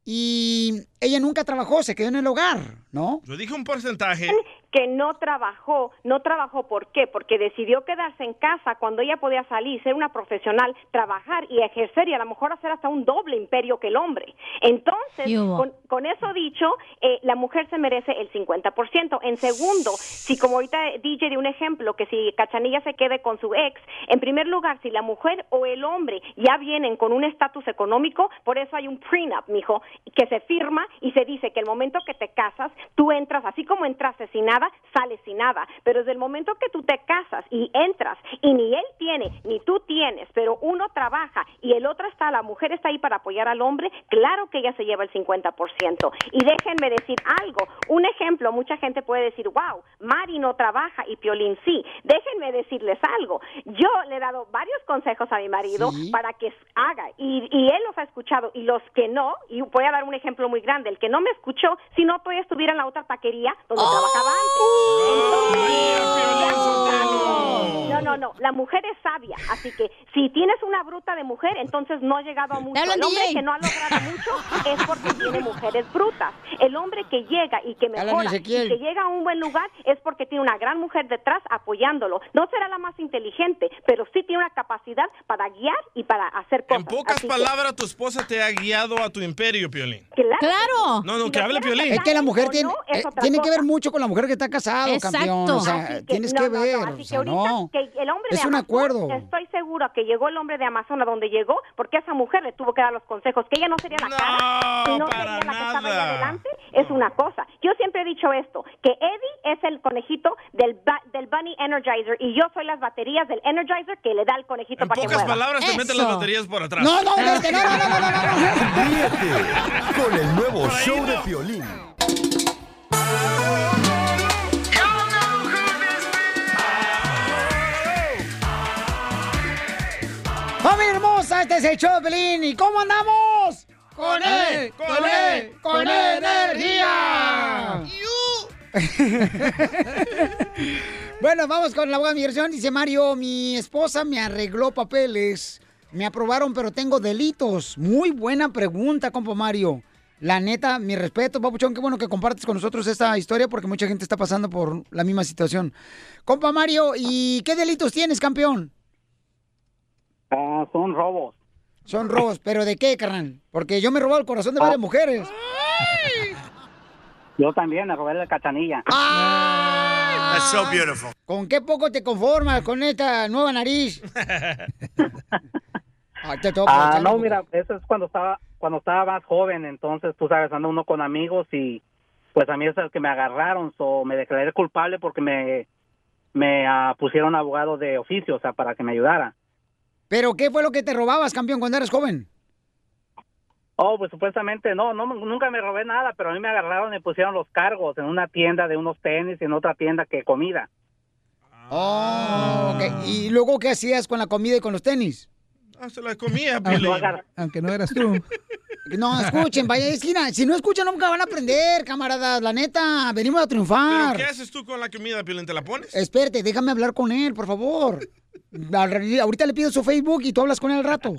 y ella nunca trabajó, se quedó en el hogar, ¿no? Yo dije un porcentaje. Que no trabajó, no trabajó, ¿por qué? Porque decidió quedarse en casa cuando ella podía salir, ser una profesional, trabajar y ejercer y a lo mejor hacer hasta un doble imperio que el hombre. Entonces, con, con eso dicho, eh, la mujer se merece el 50%. En segundo, si como ahorita DJ de un ejemplo, que si Cachanilla se quede con su ex, en primer lugar, si la mujer o el hombre ya vienen con un estatus económico, por eso hay un prenup, mijo, que se firma y se dice que el momento que te casas, tú entras, así como entraste sin nada, sales sin nada. Pero desde el momento que tú te casas y entras y ni él tiene, ni tú tienes, pero uno trabaja y el otro está, la mujer está ahí para apoyar al hombre, claro que ella se lleva el 50%. Y déjenme decir algo, un ejemplo, mucha gente puede decir, wow, Mari no trabaja y Piolín sí. Déjenme decirles algo, yo le he dado varios consejos a mi marido Sí. para que haga y, y él los ha escuchado y los que no, y voy a dar un ejemplo muy grande, el que no me escuchó, si no todavía estuviera en la otra taquería donde trabajaba antes. No, no, no, la mujer es sabia, así que si tienes una bruta de mujer, entonces no ha llegado a mucho. El hombre que no ha logrado mucho es porque tiene mujeres brutas. El hombre que llega y que mejora y que llega a un buen lugar es porque tiene una gran mujer detrás apoyándolo. No será la más inteligente, pero sí tiene una capacidad para guiar y para hacer cosas. En pocas Así que- palabras, tu esposa te ha guiado a tu imperio, Piolín. Claro. No, no, que hable Piolín. Es que la mujer tiene, eh, tiene que ver mucho con la mujer que está casado, Exacto. campeón. O sea, que tienes no, que no, no, ver. así o que sea, ahorita no. que el hombre Es de un Amazon, acuerdo. Estoy segura que llegó el hombre de Amazon a donde llegó porque esa mujer le tuvo que dar los consejos, que ella no sería la cara y no sería la que estaba ahí adelante. Es una cosa. Yo siempre he dicho esto, que Eddie es el conejito del, ba- del Bunny Energizer y yo soy las baterías del Energizer que le da el conejito para que pocas mueva. palabras te meten las baterías por atrás. No, no, no, no, no, no, no, no. Ríete con el nuevo show de Piolín. ¡Familia hermosa! Este es el show Pelín. ¿Y cómo andamos? ¡Con él! ¡Con él! ¡Con energía! bueno, vamos con la abogada de migración. Dice Mario, mi esposa me arregló papeles. Me aprobaron, pero tengo delitos. Muy buena pregunta, compa Mario. La neta, mi respeto, papuchón. Qué bueno que compartes con nosotros esta historia porque mucha gente está pasando por la misma situación. Compa Mario, ¿y qué delitos tienes, campeón? Ah, son robos. Son robos, pero ¿de qué, carnal? Porque yo me he robado el corazón de varias mujeres. Yo también me robé la cachanilla. That's so beautiful. ¿Con qué poco te conformas con esta nueva nariz? Te Ah, no, mira, eso es cuando estaba cuando estaba más joven, entonces tú sabes, anda uno con amigos y pues a mí es el que me agarraron, so me declaré culpable porque me me ah, pusieron abogado de oficio, o sea, para que me ayudara. ¿Pero qué fue lo que te robabas, campeón, cuando eras joven? Oh, pues supuestamente no, no, nunca me robé nada, pero a mí me agarraron y me pusieron los cargos en una tienda de unos tenis y en otra tienda que comida. Oh, ok. ¿Y luego qué hacías con la comida y con los tenis? Ah, se la comía, aunque no eras tú. No, escuchen, vaya esquina. Si no escuchan, nunca van a aprender, camaradas. La neta, venimos a triunfar. ¿Pero qué haces tú con la comida, Piolín? ¿Te la pones? Espérate, déjame hablar con él, por favor. Ahorita le pido su Facebook y tú hablas con él al rato.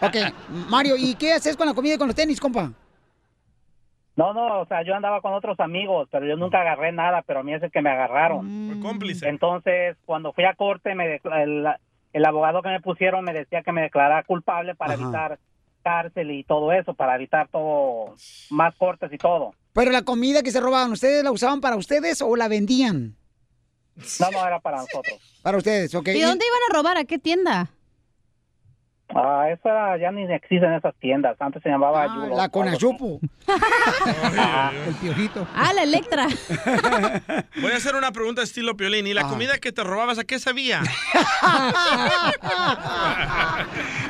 Ok, Mario, ¿y qué haces con la comida y con los tenis, compa? No, no, o sea, yo andaba con otros amigos, pero yo nunca agarré nada, pero a mí es el que me agarraron. cómplice. Entonces, cuando fui a corte, me el, el abogado que me pusieron me decía que me declarara culpable para Ajá. evitar cárcel y todo eso, para evitar todo, más cortes y todo. Pero la comida que se robaban, ¿ustedes la usaban para ustedes o la vendían? No, no, era para nosotros. Para ustedes, ok. ¿Y dónde iban a robar? ¿A qué tienda? Ah, eso era- ya ni existen esas tiendas. Antes se llamaba Yulo. Ah, La Conachupo. El piojito. Ah, la Electra. Voy a hacer una pregunta estilo Piolín. Ah. ¿Y la comida que te robabas a qué sabía?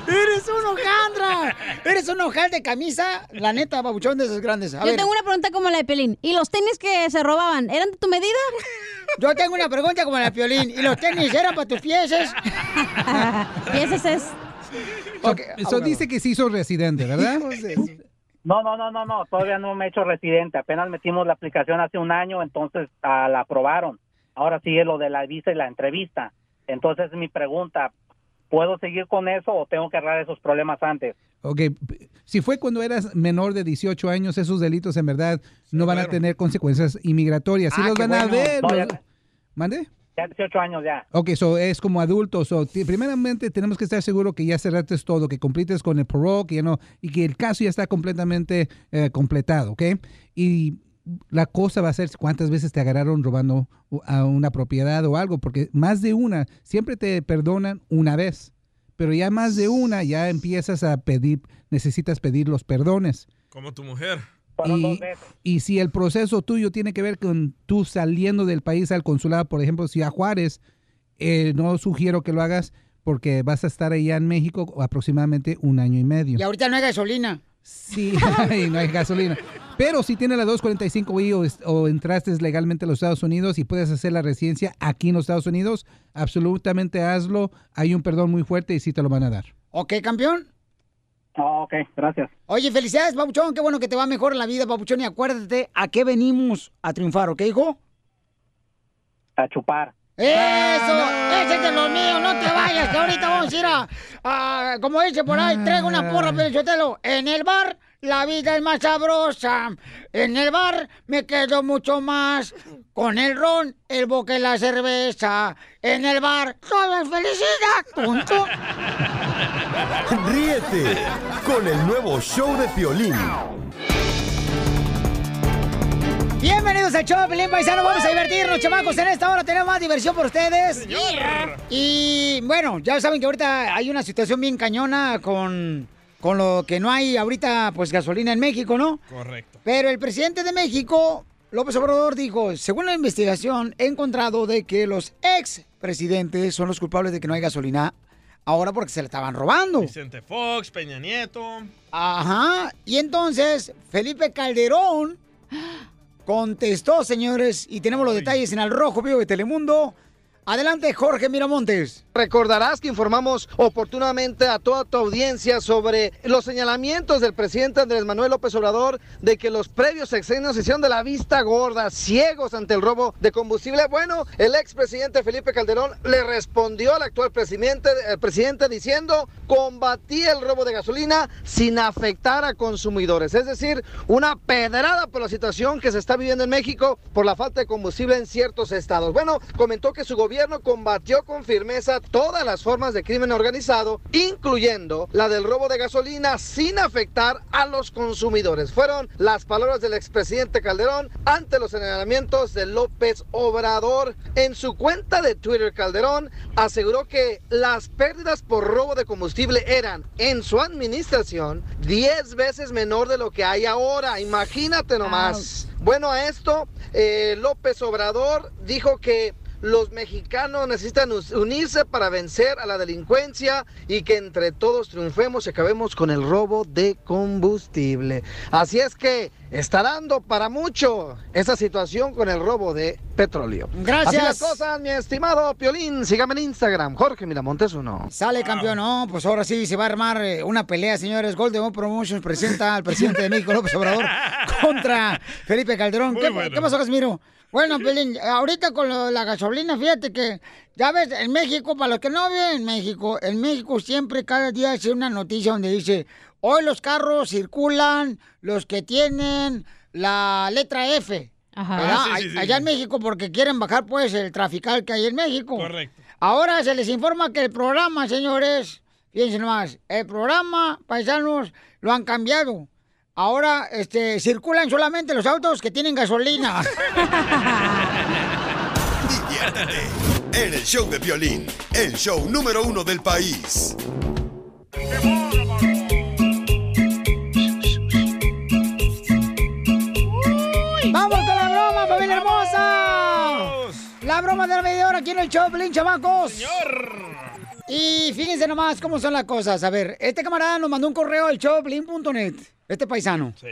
¡Eres un hojandra! ¡Eres un ojal de camisa! La neta, babuchón de esos grandes. A Yo ver, tengo una pregunta como la de Pelín. ¿Y los tenis que se robaban, eran de tu medida? Yo tengo una pregunta como la de Piolín. ¿Y los tenis eran para tus pieses? Pieses es... Eso dice que se hizo residente, ¿verdad? No, no, no, no, no, todavía no me he hecho residente. Apenas metimos la aplicación hace un año, entonces ah, la aprobaron. Ahora sigue lo de la visa y la entrevista. Entonces mi pregunta, ¿puedo seguir con eso o tengo que arreglar esos problemas antes? Ok, si fue cuando eras menor de 18 años, esos delitos en verdad no van a tener consecuencias inmigratorias. Sí Ah, los van a ver. Los- ¿Mande? Ya 18 años ya. Ok, so es como adultos. So, primeramente tenemos que estar seguros que ya cerraste todo, que cumplites con el parole, que ya no, y que el caso ya está completamente eh, completado, ¿ok? Y la cosa va a ser cuántas veces te agarraron robando a una propiedad o algo, porque más de una, siempre te perdonan una vez, pero ya más de una ya empiezas a pedir, necesitas pedir los perdones. Como tu mujer. Y, y si el proceso tuyo tiene que ver con tú saliendo del país al consulado, por ejemplo, Ciudad Juárez, eh, no sugiero que lo hagas porque vas a estar allá en México aproximadamente un año y medio. Y ahorita no hay gasolina. Sí, no hay gasolina. Pero si tienes la 245I o, o entraste legalmente a los Estados Unidos y puedes hacer la residencia aquí en los Estados Unidos, absolutamente hazlo. Hay un perdón muy fuerte y sí te lo van a dar. ¿Ok, campeón? Ok, gracias. Oye, felicidades, Papuchón. Qué bueno que te va mejor en la vida, Papuchón. Y acuérdate a qué venimos a triunfar, ¿ok, hijo? A chupar. ¡Eso! ¡Ese es de los míos! ¡No te vayas! Que ahorita vamos a ir a... a- como dice por ahí, traigo una porra, Pelichotelo. En el bar, la vida es más sabrosa. En el bar, me quedo mucho más. Con el ron, el boca y la cerveza. En el bar, todo es felicidad, tonto. Ríete con el nuevo show de Piolín. Bienvenidos al show de Pelín Paisano. Vamos a divertirnos, chamacos. En esta hora tenemos más diversión por ustedes. Y bueno, ya saben que ahorita hay una situación bien cañona con, con lo que no hay ahorita, pues gasolina en México, ¿no? Correcto. Pero el presidente de México, López Obrador, dijo, según la investigación, he encontrado de que los ex presidentes son los culpables de que no hay gasolina ahora porque se la estaban robando. Vicente Fox, Peña Nieto. Ajá. Y entonces, Felipe Calderón contestó, señores, y tenemos los detalles en el rojo vivo de Telemundo. Adelante, Jorge Miramontes. Recordarás que informamos oportunamente a toda tu audiencia sobre los señalamientos del presidente Andrés Manuel López Obrador de que los previos sexenios se hicieron de la vista gorda, ciegos ante el robo de combustible. Bueno, el expresidente Felipe Calderón le respondió al actual presidente, el presidente diciendo combatí el robo de gasolina sin afectar a consumidores. Es decir, una pedrada por la situación que se está viviendo en México por la falta de combustible en ciertos estados. Bueno, comentó que su gobierno combatió con firmeza todas las formas de crimen organizado, incluyendo la del robo de gasolina sin afectar a los consumidores. Fueron las palabras del expresidente Calderón ante los señalamientos de López Obrador. En su cuenta de Twitter, Calderón aseguró que las pérdidas por robo de combustible eran en su administración 10 veces menor de lo que hay ahora. Imagínate nomás. Bueno, a esto, eh, López Obrador dijo que los mexicanos necesitan unirse para vencer a la delincuencia y que entre todos triunfemos y acabemos con el robo de combustible. Así es que está dando para mucho esa situación con el robo de petróleo. Gracias. Así las cosas, mi estimado Piolín. Sígame en Instagram, Jorge Miramontes uno. Sale campeón, no, pues ahora sí se va a armar eh, una pelea, señores. Golden Promotions presenta al presidente de México, López Obrador, contra Felipe Calderón. ¿Qué, bueno. qué pasó, Casimiro? Bueno, Pelín, ahorita con lo de la gasolina, fíjate que, ya ves, en México, para los que no viven en México, en México siempre cada día hace una noticia donde dice, hoy los carros circulan los que tienen la letra F. Ajá. ¿verdad? Ah, sí, sí, sí. Allá en México porque quieren bajar pues el trafical que hay en México. Correcto. Ahora se les informa que el programa, señores, fíjense nomás, el programa, paisanos, lo han cambiado. Ahora este, circulan solamente los autos que tienen gasolina. Diviértete en el show de Piolín, el show número uno del país. ¡Vamos con la broma, familia hermosa! La broma de la media hora aquí en el show, Pelín, chamacos. ¡Señor! Y fíjense nomás cómo son las cosas. A ver, este camarada nos mandó un correo al showplin.net. Este paisano. Sí.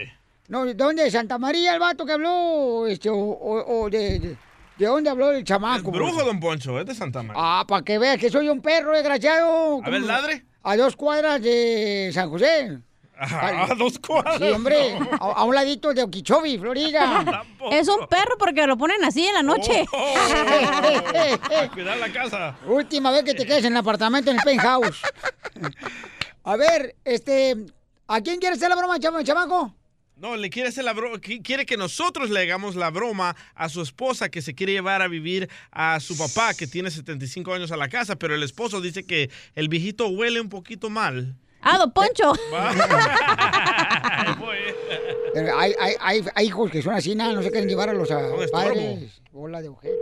No, ¿de dónde? ¿De Santa María el vato que habló? Este, o, o- o de, de, de dónde habló el chamaco? Brujo, don Poncho, es de Santa María. Ah, para que veas que soy un perro desgraciado. A ver, ladre. A dos cuadras de San José. Ajá, a dos cuadras. Sí, hombre. A, a un ladito de Okeechobee, Florida. Es un perro porque lo ponen así en la noche. A cuidar la casa. Última vez que te quedes en el apartamento en el penthouse. A ver, este. ¿A quién quiere hacer la broma, chama- chamaco? No, le quiere hacer la broma, quiere que nosotros le hagamos la broma a su esposa que se quiere llevar a vivir a su papá que tiene 75 años a la casa, pero el esposo dice que el viejito huele un poquito mal. Ah, don Poncho. Pero Hay, hay, hay, hay hijos que son así, nada, no se quieren llevar a los a padres. Bola de ojete.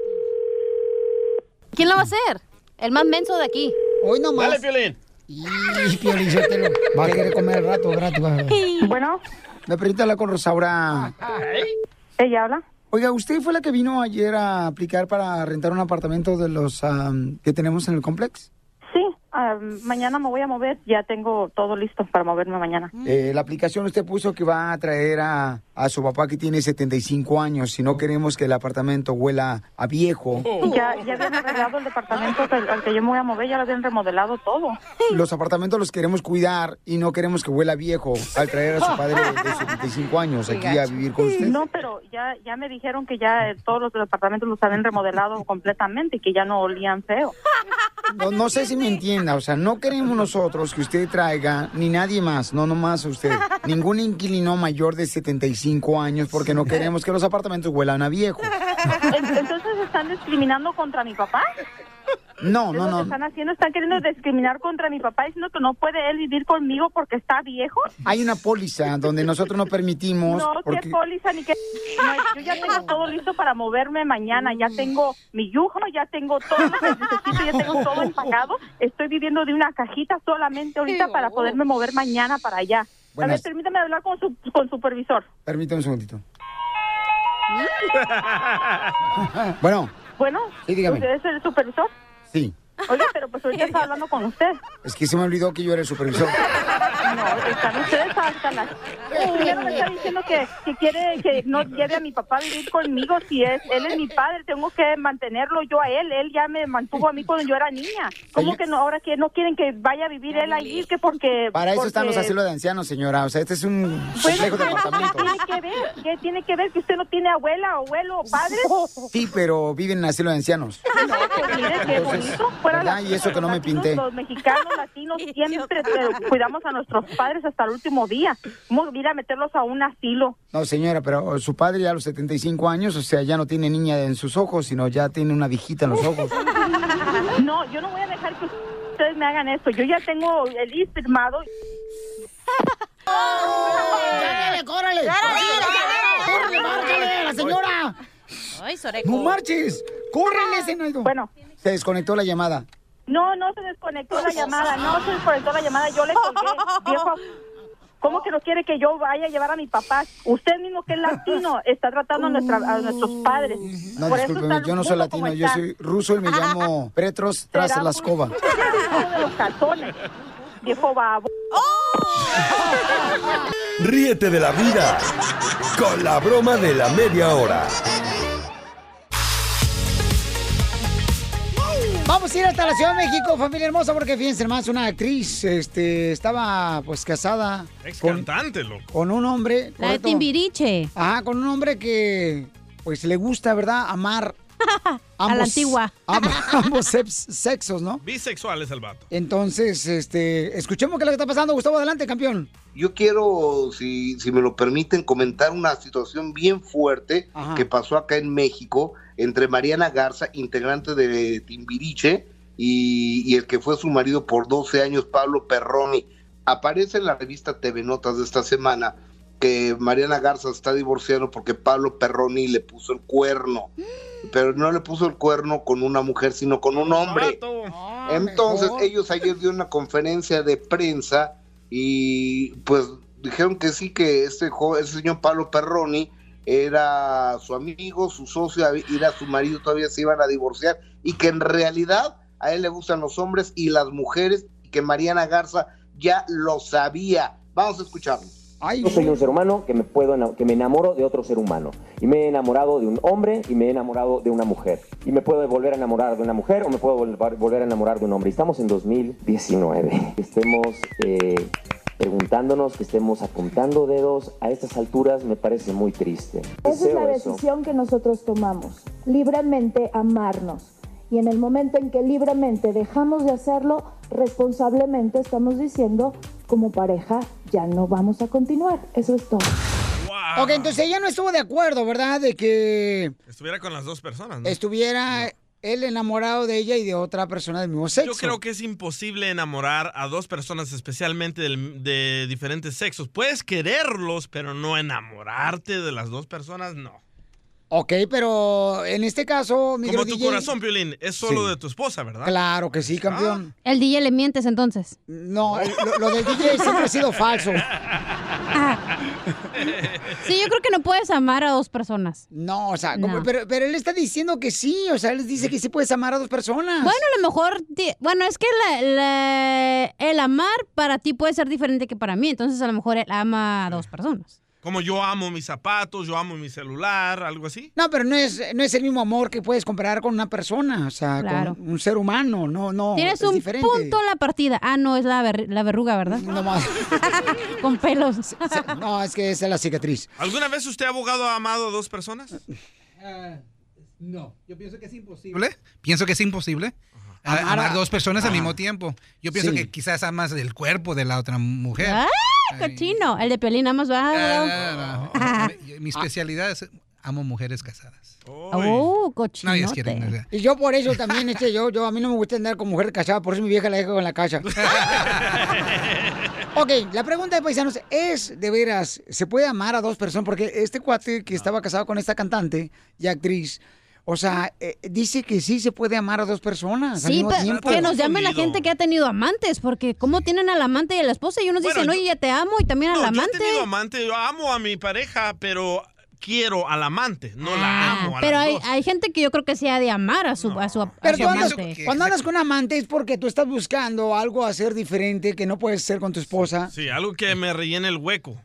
¿Quién lo va a hacer? El más menso de aquí. Hoy nomás. Dale, Piolín. Y Piolín, suéltalo. Va a querer comer al rato gratis. Bueno. ¿Me permite hablar con Rosaura? ¿Ella habla? Oiga, ¿usted fue la que vino ayer a aplicar para rentar un apartamento de los am, que tenemos en el complex? Ah, mañana me voy a mover. Ya tengo todo listo para moverme mañana. Eh, la aplicación usted puso que va a traer a, a su papá que tiene 75 años. Si no queremos que el apartamento huela a viejo. Ya, ya habían arreglado el departamento al al que yo me voy a mover, ya lo habían remodelado todo. Los apartamentos los queremos cuidar y no queremos que huela a viejo al traer a su padre de 75 años aquí a vivir con usted. No, pero ya, ya me dijeron que ya eh, todos los departamentos los habían remodelado completamente y que ya no olían feo. No, no sé si me o sea, no queremos nosotros que usted traiga, ni nadie más, no nomás usted, ningún inquilino mayor de 75 años porque no queremos que los apartamentos huelan a viejo. Entonces están discriminando contra mi papá. No, ¿Es no, lo que no. están haciendo? ¿Están queriendo discriminar contra mi papá diciendo que no puede él vivir conmigo porque está viejo? Hay una póliza donde nosotros no permitimos No, porque qué póliza ni qué. No, yo ya tengo todo listo para moverme mañana. Ya tengo mi yujo, ya tengo todo lo que necesito, ya tengo todo empacado. Estoy viviendo de una cajita solamente ahorita para poderme mover mañana para allá. A ver, permítame hablar con su con supervisor. Permítame un segundito. Bueno, Bueno, Sí, dígame. ¿usted es el supervisor? Sí. Oiga, pero pues ahorita está hablando con usted. Es que se me olvidó que yo era el supervisor. No, están ustedes hasta las... Primero me está diciendo que, que quiere que no lleve a mi papá a vivir conmigo si es él es mi padre, tengo que mantenerlo yo a él, él ya me mantuvo a mí cuando yo era niña. ¿Cómo que no, ahora que no quieren que vaya a vivir él allí? Que porque... Para eso están los porque- asilos de ancianos, señora. O sea, este es un Bueno, complejo de ¿qué tiene que ver? ¿Qué tiene que ver que usted no tiene abuela, abuelo, padre? Sí, pero viven en asilo de ancianos. No, pues mire qué bonito. Fuera ¿verdad? la- Y eso que no me pinté. Los mexicanos, latinos, siempre cuidamos a nuestros padres hasta el último día. ¿Cómo ir a meterlos a un asilo? No, señora, pero su padre ya a los 75 años, o sea, ya no tiene niña en sus ojos, sino ya tiene una viejita en los ojos. No, yo no voy a dejar que ustedes me hagan eso. Yo ya tengo el list firmado. ¡Córrele, córrele! ¡Córrele, a la señora! Ay, Soreco. ¡No marches! ¡Córrele, Zenaido! Bueno. Se desconectó la llamada. No, no se desconectó la llamada, no se desconectó la llamada, yo le colgué, viejo. ¿Cómo que no quiere que yo vaya a llevar a mi papá? Usted mismo que es latino está tratando a, nuestra, a nuestros padres. No, Por discúlpeme, yo no soy latino, yo está. soy ruso y me llamo Petros tras la un- escoba. De los calzones, viejo babo. Ríete de la vida con la broma de la media hora. Vamos a ir hasta la Ciudad de México, familia hermosa, porque fíjense más, una actriz este, estaba pues casada Ex con, cantante, loco. con un hombre. La de. Timbiriche. Ajá, con un hombre que pues le gusta, ¿verdad? Amar. A la antigua. am- ambos sex- sexos, ¿no? Bisexual es el vato. Entonces, este, escuchemos qué es lo que está pasando. Gustavo, adelante, campeón. Yo quiero, si, si me lo permiten, comentar una situación bien fuerte Ajá. que pasó acá en México entre Mariana Garza, integrante de Timbiriche, y, y el que fue su marido por 12 años, Pablo Perroni. Aparece en la revista TV Notas de esta semana que Mariana Garza está divorciando porque Pablo Perroni le puso el cuerno. Pero no le puso el cuerno con una mujer, sino con un hombre. Entonces, ellos ayer dieron una conferencia de prensa y pues dijeron que sí, que este, ese señor Pablo Perroni era su amigo, su socio, era su marido, todavía se iban a divorciar y que en realidad a él le gustan los hombres y las mujeres y que Mariana Garza ya lo sabía. Vamos a escucharlo. Yo soy un ser humano que me puedo que me enamoro de otro ser humano y me he enamorado de un hombre y me he enamorado de una mujer y me puedo volver a enamorar de una mujer o me puedo vol- volver a enamorar de un hombre. Estamos en 2019. Que estemos eh, preguntándonos, que estemos apuntando dedos a estas alturas me parece muy triste. Esa es la eso. decisión que nosotros tomamos, libremente amarnos. Y en el momento en que libremente dejamos de hacerlo, responsablemente estamos diciendo, como pareja, ya no vamos a continuar. Eso es todo. Ok, entonces ella no estuvo de acuerdo, ¿verdad? De que Estuviera con las dos personas, ¿no? estuviera él enamorado de ella y de otra persona del mismo sexo. Yo creo que es imposible enamorar a dos personas, especialmente del- de diferentes sexos. Puedes quererlos, pero no enamorarte de las dos personas, no. Ok, pero en este caso, mi Como tu DJ, corazón, Piolín, es solo Sí. de tu esposa, ¿verdad? Claro que sí, campeón. El DJ le mientes entonces. No, lo, lo del DJ siempre ha sido falso. Sí, yo creo que no puedes amar a dos personas. No, o sea, como- pero, pero él está diciendo que sí, o sea, él dice que sí puedes amar a dos personas. Bueno, a lo mejor, bueno, es que la- la- el amar para ti puede ser diferente que para mí, entonces a lo mejor él ama a dos personas. Como yo amo mis zapatos, yo amo mi celular, algo así. No, pero no es, no es el mismo amor que puedes comparar con una persona, o sea, Claro. con un ser humano, no, no. Tienes es un diferente. punto en la partida. Ah, no, es la, ver- la verruga, ¿verdad? No más. Con pelos. No, es que esa es la cicatriz. ¿Alguna vez usted, abogado, ha amado a dos personas? no, yo pienso que es imposible. Pienso que es imposible. A- amar dos personas al mismo tiempo. Yo pienso Sí. que quizás amas el cuerpo de la otra mujer. ¡Ah, cochino! El de Piolín nada más va. Ah, no, no. Mi especialidad es amo mujeres casadas. Oh, cochino. No, quieren. Y yo por eso también, este, yo, yo, a mí no me gusta andar con mujer casada, por eso mi vieja la dejo en la casa. ok, la pregunta de paisanos es, de veras, ¿se puede amar a dos personas? Porque este cuate que estaba casado con esta cantante y actriz, o sea, eh, dice que sí se puede amar a dos personas al Sí, mismo pero tiempo. que nos llame la gente que ha tenido amantes, porque ¿cómo tienen al amante y a la esposa? Y unos Bueno, dicen, yo- oye, ya te amo, y también al No, yo he amante. tenido amante, yo amo a mi pareja, pero quiero al amante, no la amo a Ah, Pero las hay, dos. hay gente que yo creo que sí ha de amar a su, a su, a Pero su amante. cuando andas con un amante es porque tú estás buscando algo a hacer diferente que no puedes hacer con tu esposa. Sí, algo que me rellene el hueco.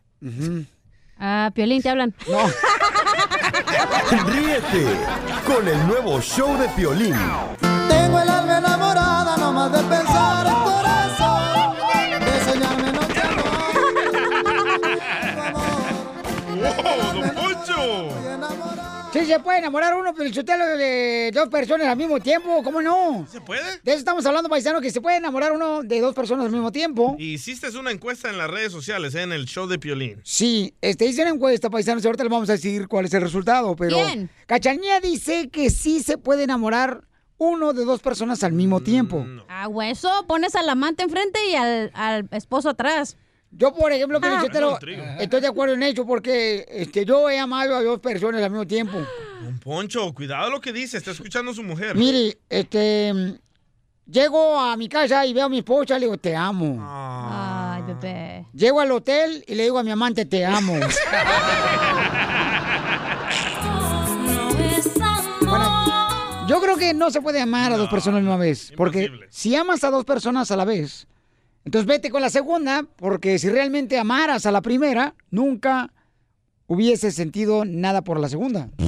Ah, Piolín, te hablan. No. Ríete con el nuevo show de Piolín. Tengo el alma enamorada nomás de pensar Sí, se puede enamorar uno, pero de dos personas al mismo tiempo, ¿cómo no? ¿Se puede? De eso estamos hablando, paisano, que se puede enamorar uno de dos personas al mismo tiempo. Y hiciste una encuesta en las redes sociales, ¿eh? en el show de Piolín. Sí, este hice una encuesta, paisanos, y ahorita les vamos a decir cuál es el resultado, pero... ¿Quién? Cachanía dice que sí se puede enamorar uno de dos personas al mismo tiempo. Ah, hueso, pones al amante enfrente y al, al esposo atrás. Yo, por ejemplo, Ah. Pelichotero, estoy de acuerdo en eso porque este, yo he amado a dos personas al mismo tiempo. Don Poncho, cuidado lo que dice, está escuchando su mujer. Mire, este, llego a mi casa y veo a mi esposa y le digo, te amo. Ay, bebé. Llego al hotel y le digo a mi amante, te amo. Bueno, yo creo que no se puede amar a dos personas a la misma vez. Porque si amas a dos personas a la vez, entonces vete con la segunda, porque si realmente amaras a la primera, nunca hubiese sentido nada por la segunda.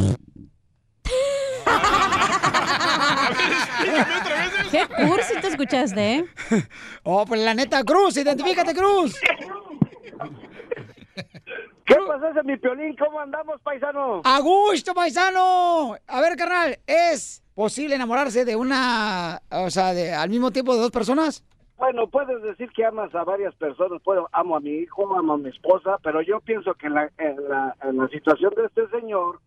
Qué cursi te escuchaste, ¿eh? Oh, pues la neta, Cruz, identifícate, Cruz. ¿Qué pasa ese mi piolín? ¿Cómo andamos, paisano? A gusto, paisano. A ver, carnal, ¿es posible enamorarse de una, o sea, de, al mismo tiempo de dos personas? Bueno, puedes decir que amas a varias personas. Puedo, amo a mi hijo, amo a mi esposa, pero yo pienso que en la, en la, en la situación de este señor,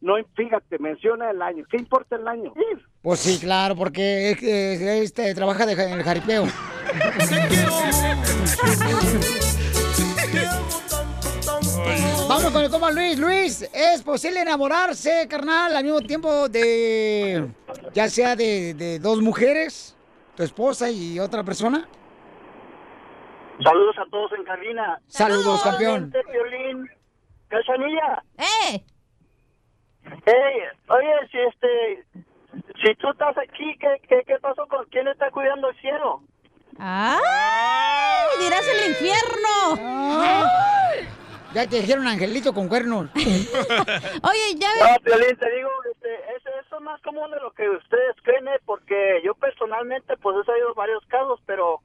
no, fíjate, menciona el año. ¿Qué importa el año? Pues sí, claro, porque es que, este trabaja de, en el jaripeo. Vamos con el compa Luis. Luis, ¿es posible enamorarse, carnal, al mismo tiempo de, ya sea de, de dos mujeres, tu esposa y otra persona? Saludos a todos en cabina. Saludos, campeón. Piolín. Cachanilla. ¡Eh! Ey, oye, si este, si tú estás aquí, ¿qué, qué, qué pasó con quién está cuidando el cielo? ¡Ay! ¡Dirás el infierno! Ya te dijeron angelito con cuernos. Oye, ya No, Piolín, te digo, este, es más común de lo que ustedes creen, ¿eh? porque yo personalmente, pues he sabido varios casos, pero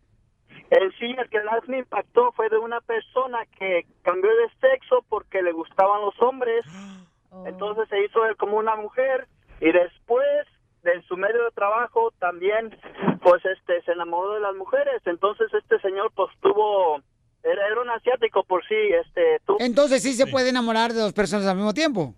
en sí el que más me impactó fue de una persona que cambió de sexo porque le gustaban los hombres, entonces se hizo él como una mujer y después de en su medio de trabajo también pues este se enamoró de las mujeres, entonces este señor pues tuvo era, era un asiático por sí, este tuvo Entonces sí se puede enamorar de dos personas al mismo tiempo.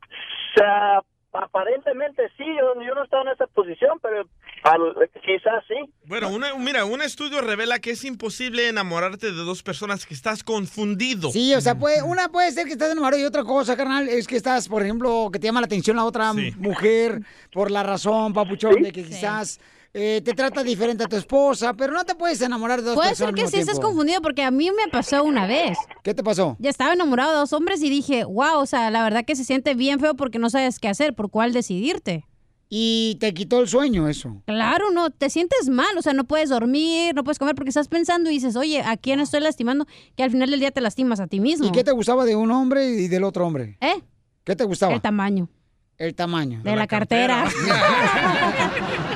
O sea, aparentemente sí, yo, yo no estaba en esa posición, pero al- quizás sí. Bueno, una- mira, un estudio revela que es imposible enamorarte de dos personas que estás confundido. Sí, o sea, puede, una puede ser que estás enamorado y otra cosa, carnal, es que estás, por ejemplo, que te llama la atención la otra Sí. mujer por la razón, papuchón, de que quizás eh, te trata diferente a tu esposa, pero no te puedes enamorar de dos Puede personas ser que sí estés confundido porque a mí me pasó una vez. ¿Qué te pasó? Ya estaba enamorado de dos hombres y dije, wow, o sea, la verdad que se siente bien feo porque no sabes qué hacer, por cuál decidirte. Y te quitó el sueño eso. Claro, no, te sientes mal, o sea, no puedes dormir, no puedes comer porque estás pensando y dices, oye, ¿a quién estoy lastimando? Que al final del día te lastimas a ti mismo. ¿Y qué te gustaba de un hombre y del otro hombre? ¿Eh? ¿Qué te gustaba? El tamaño. El tamaño. De, la, cartera.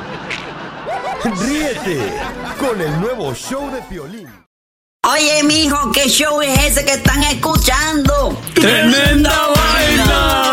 Ríete con el nuevo show de Piolín. Oye, mijo, ¿qué show es ese que están escuchando? ¡Tremenda vaina!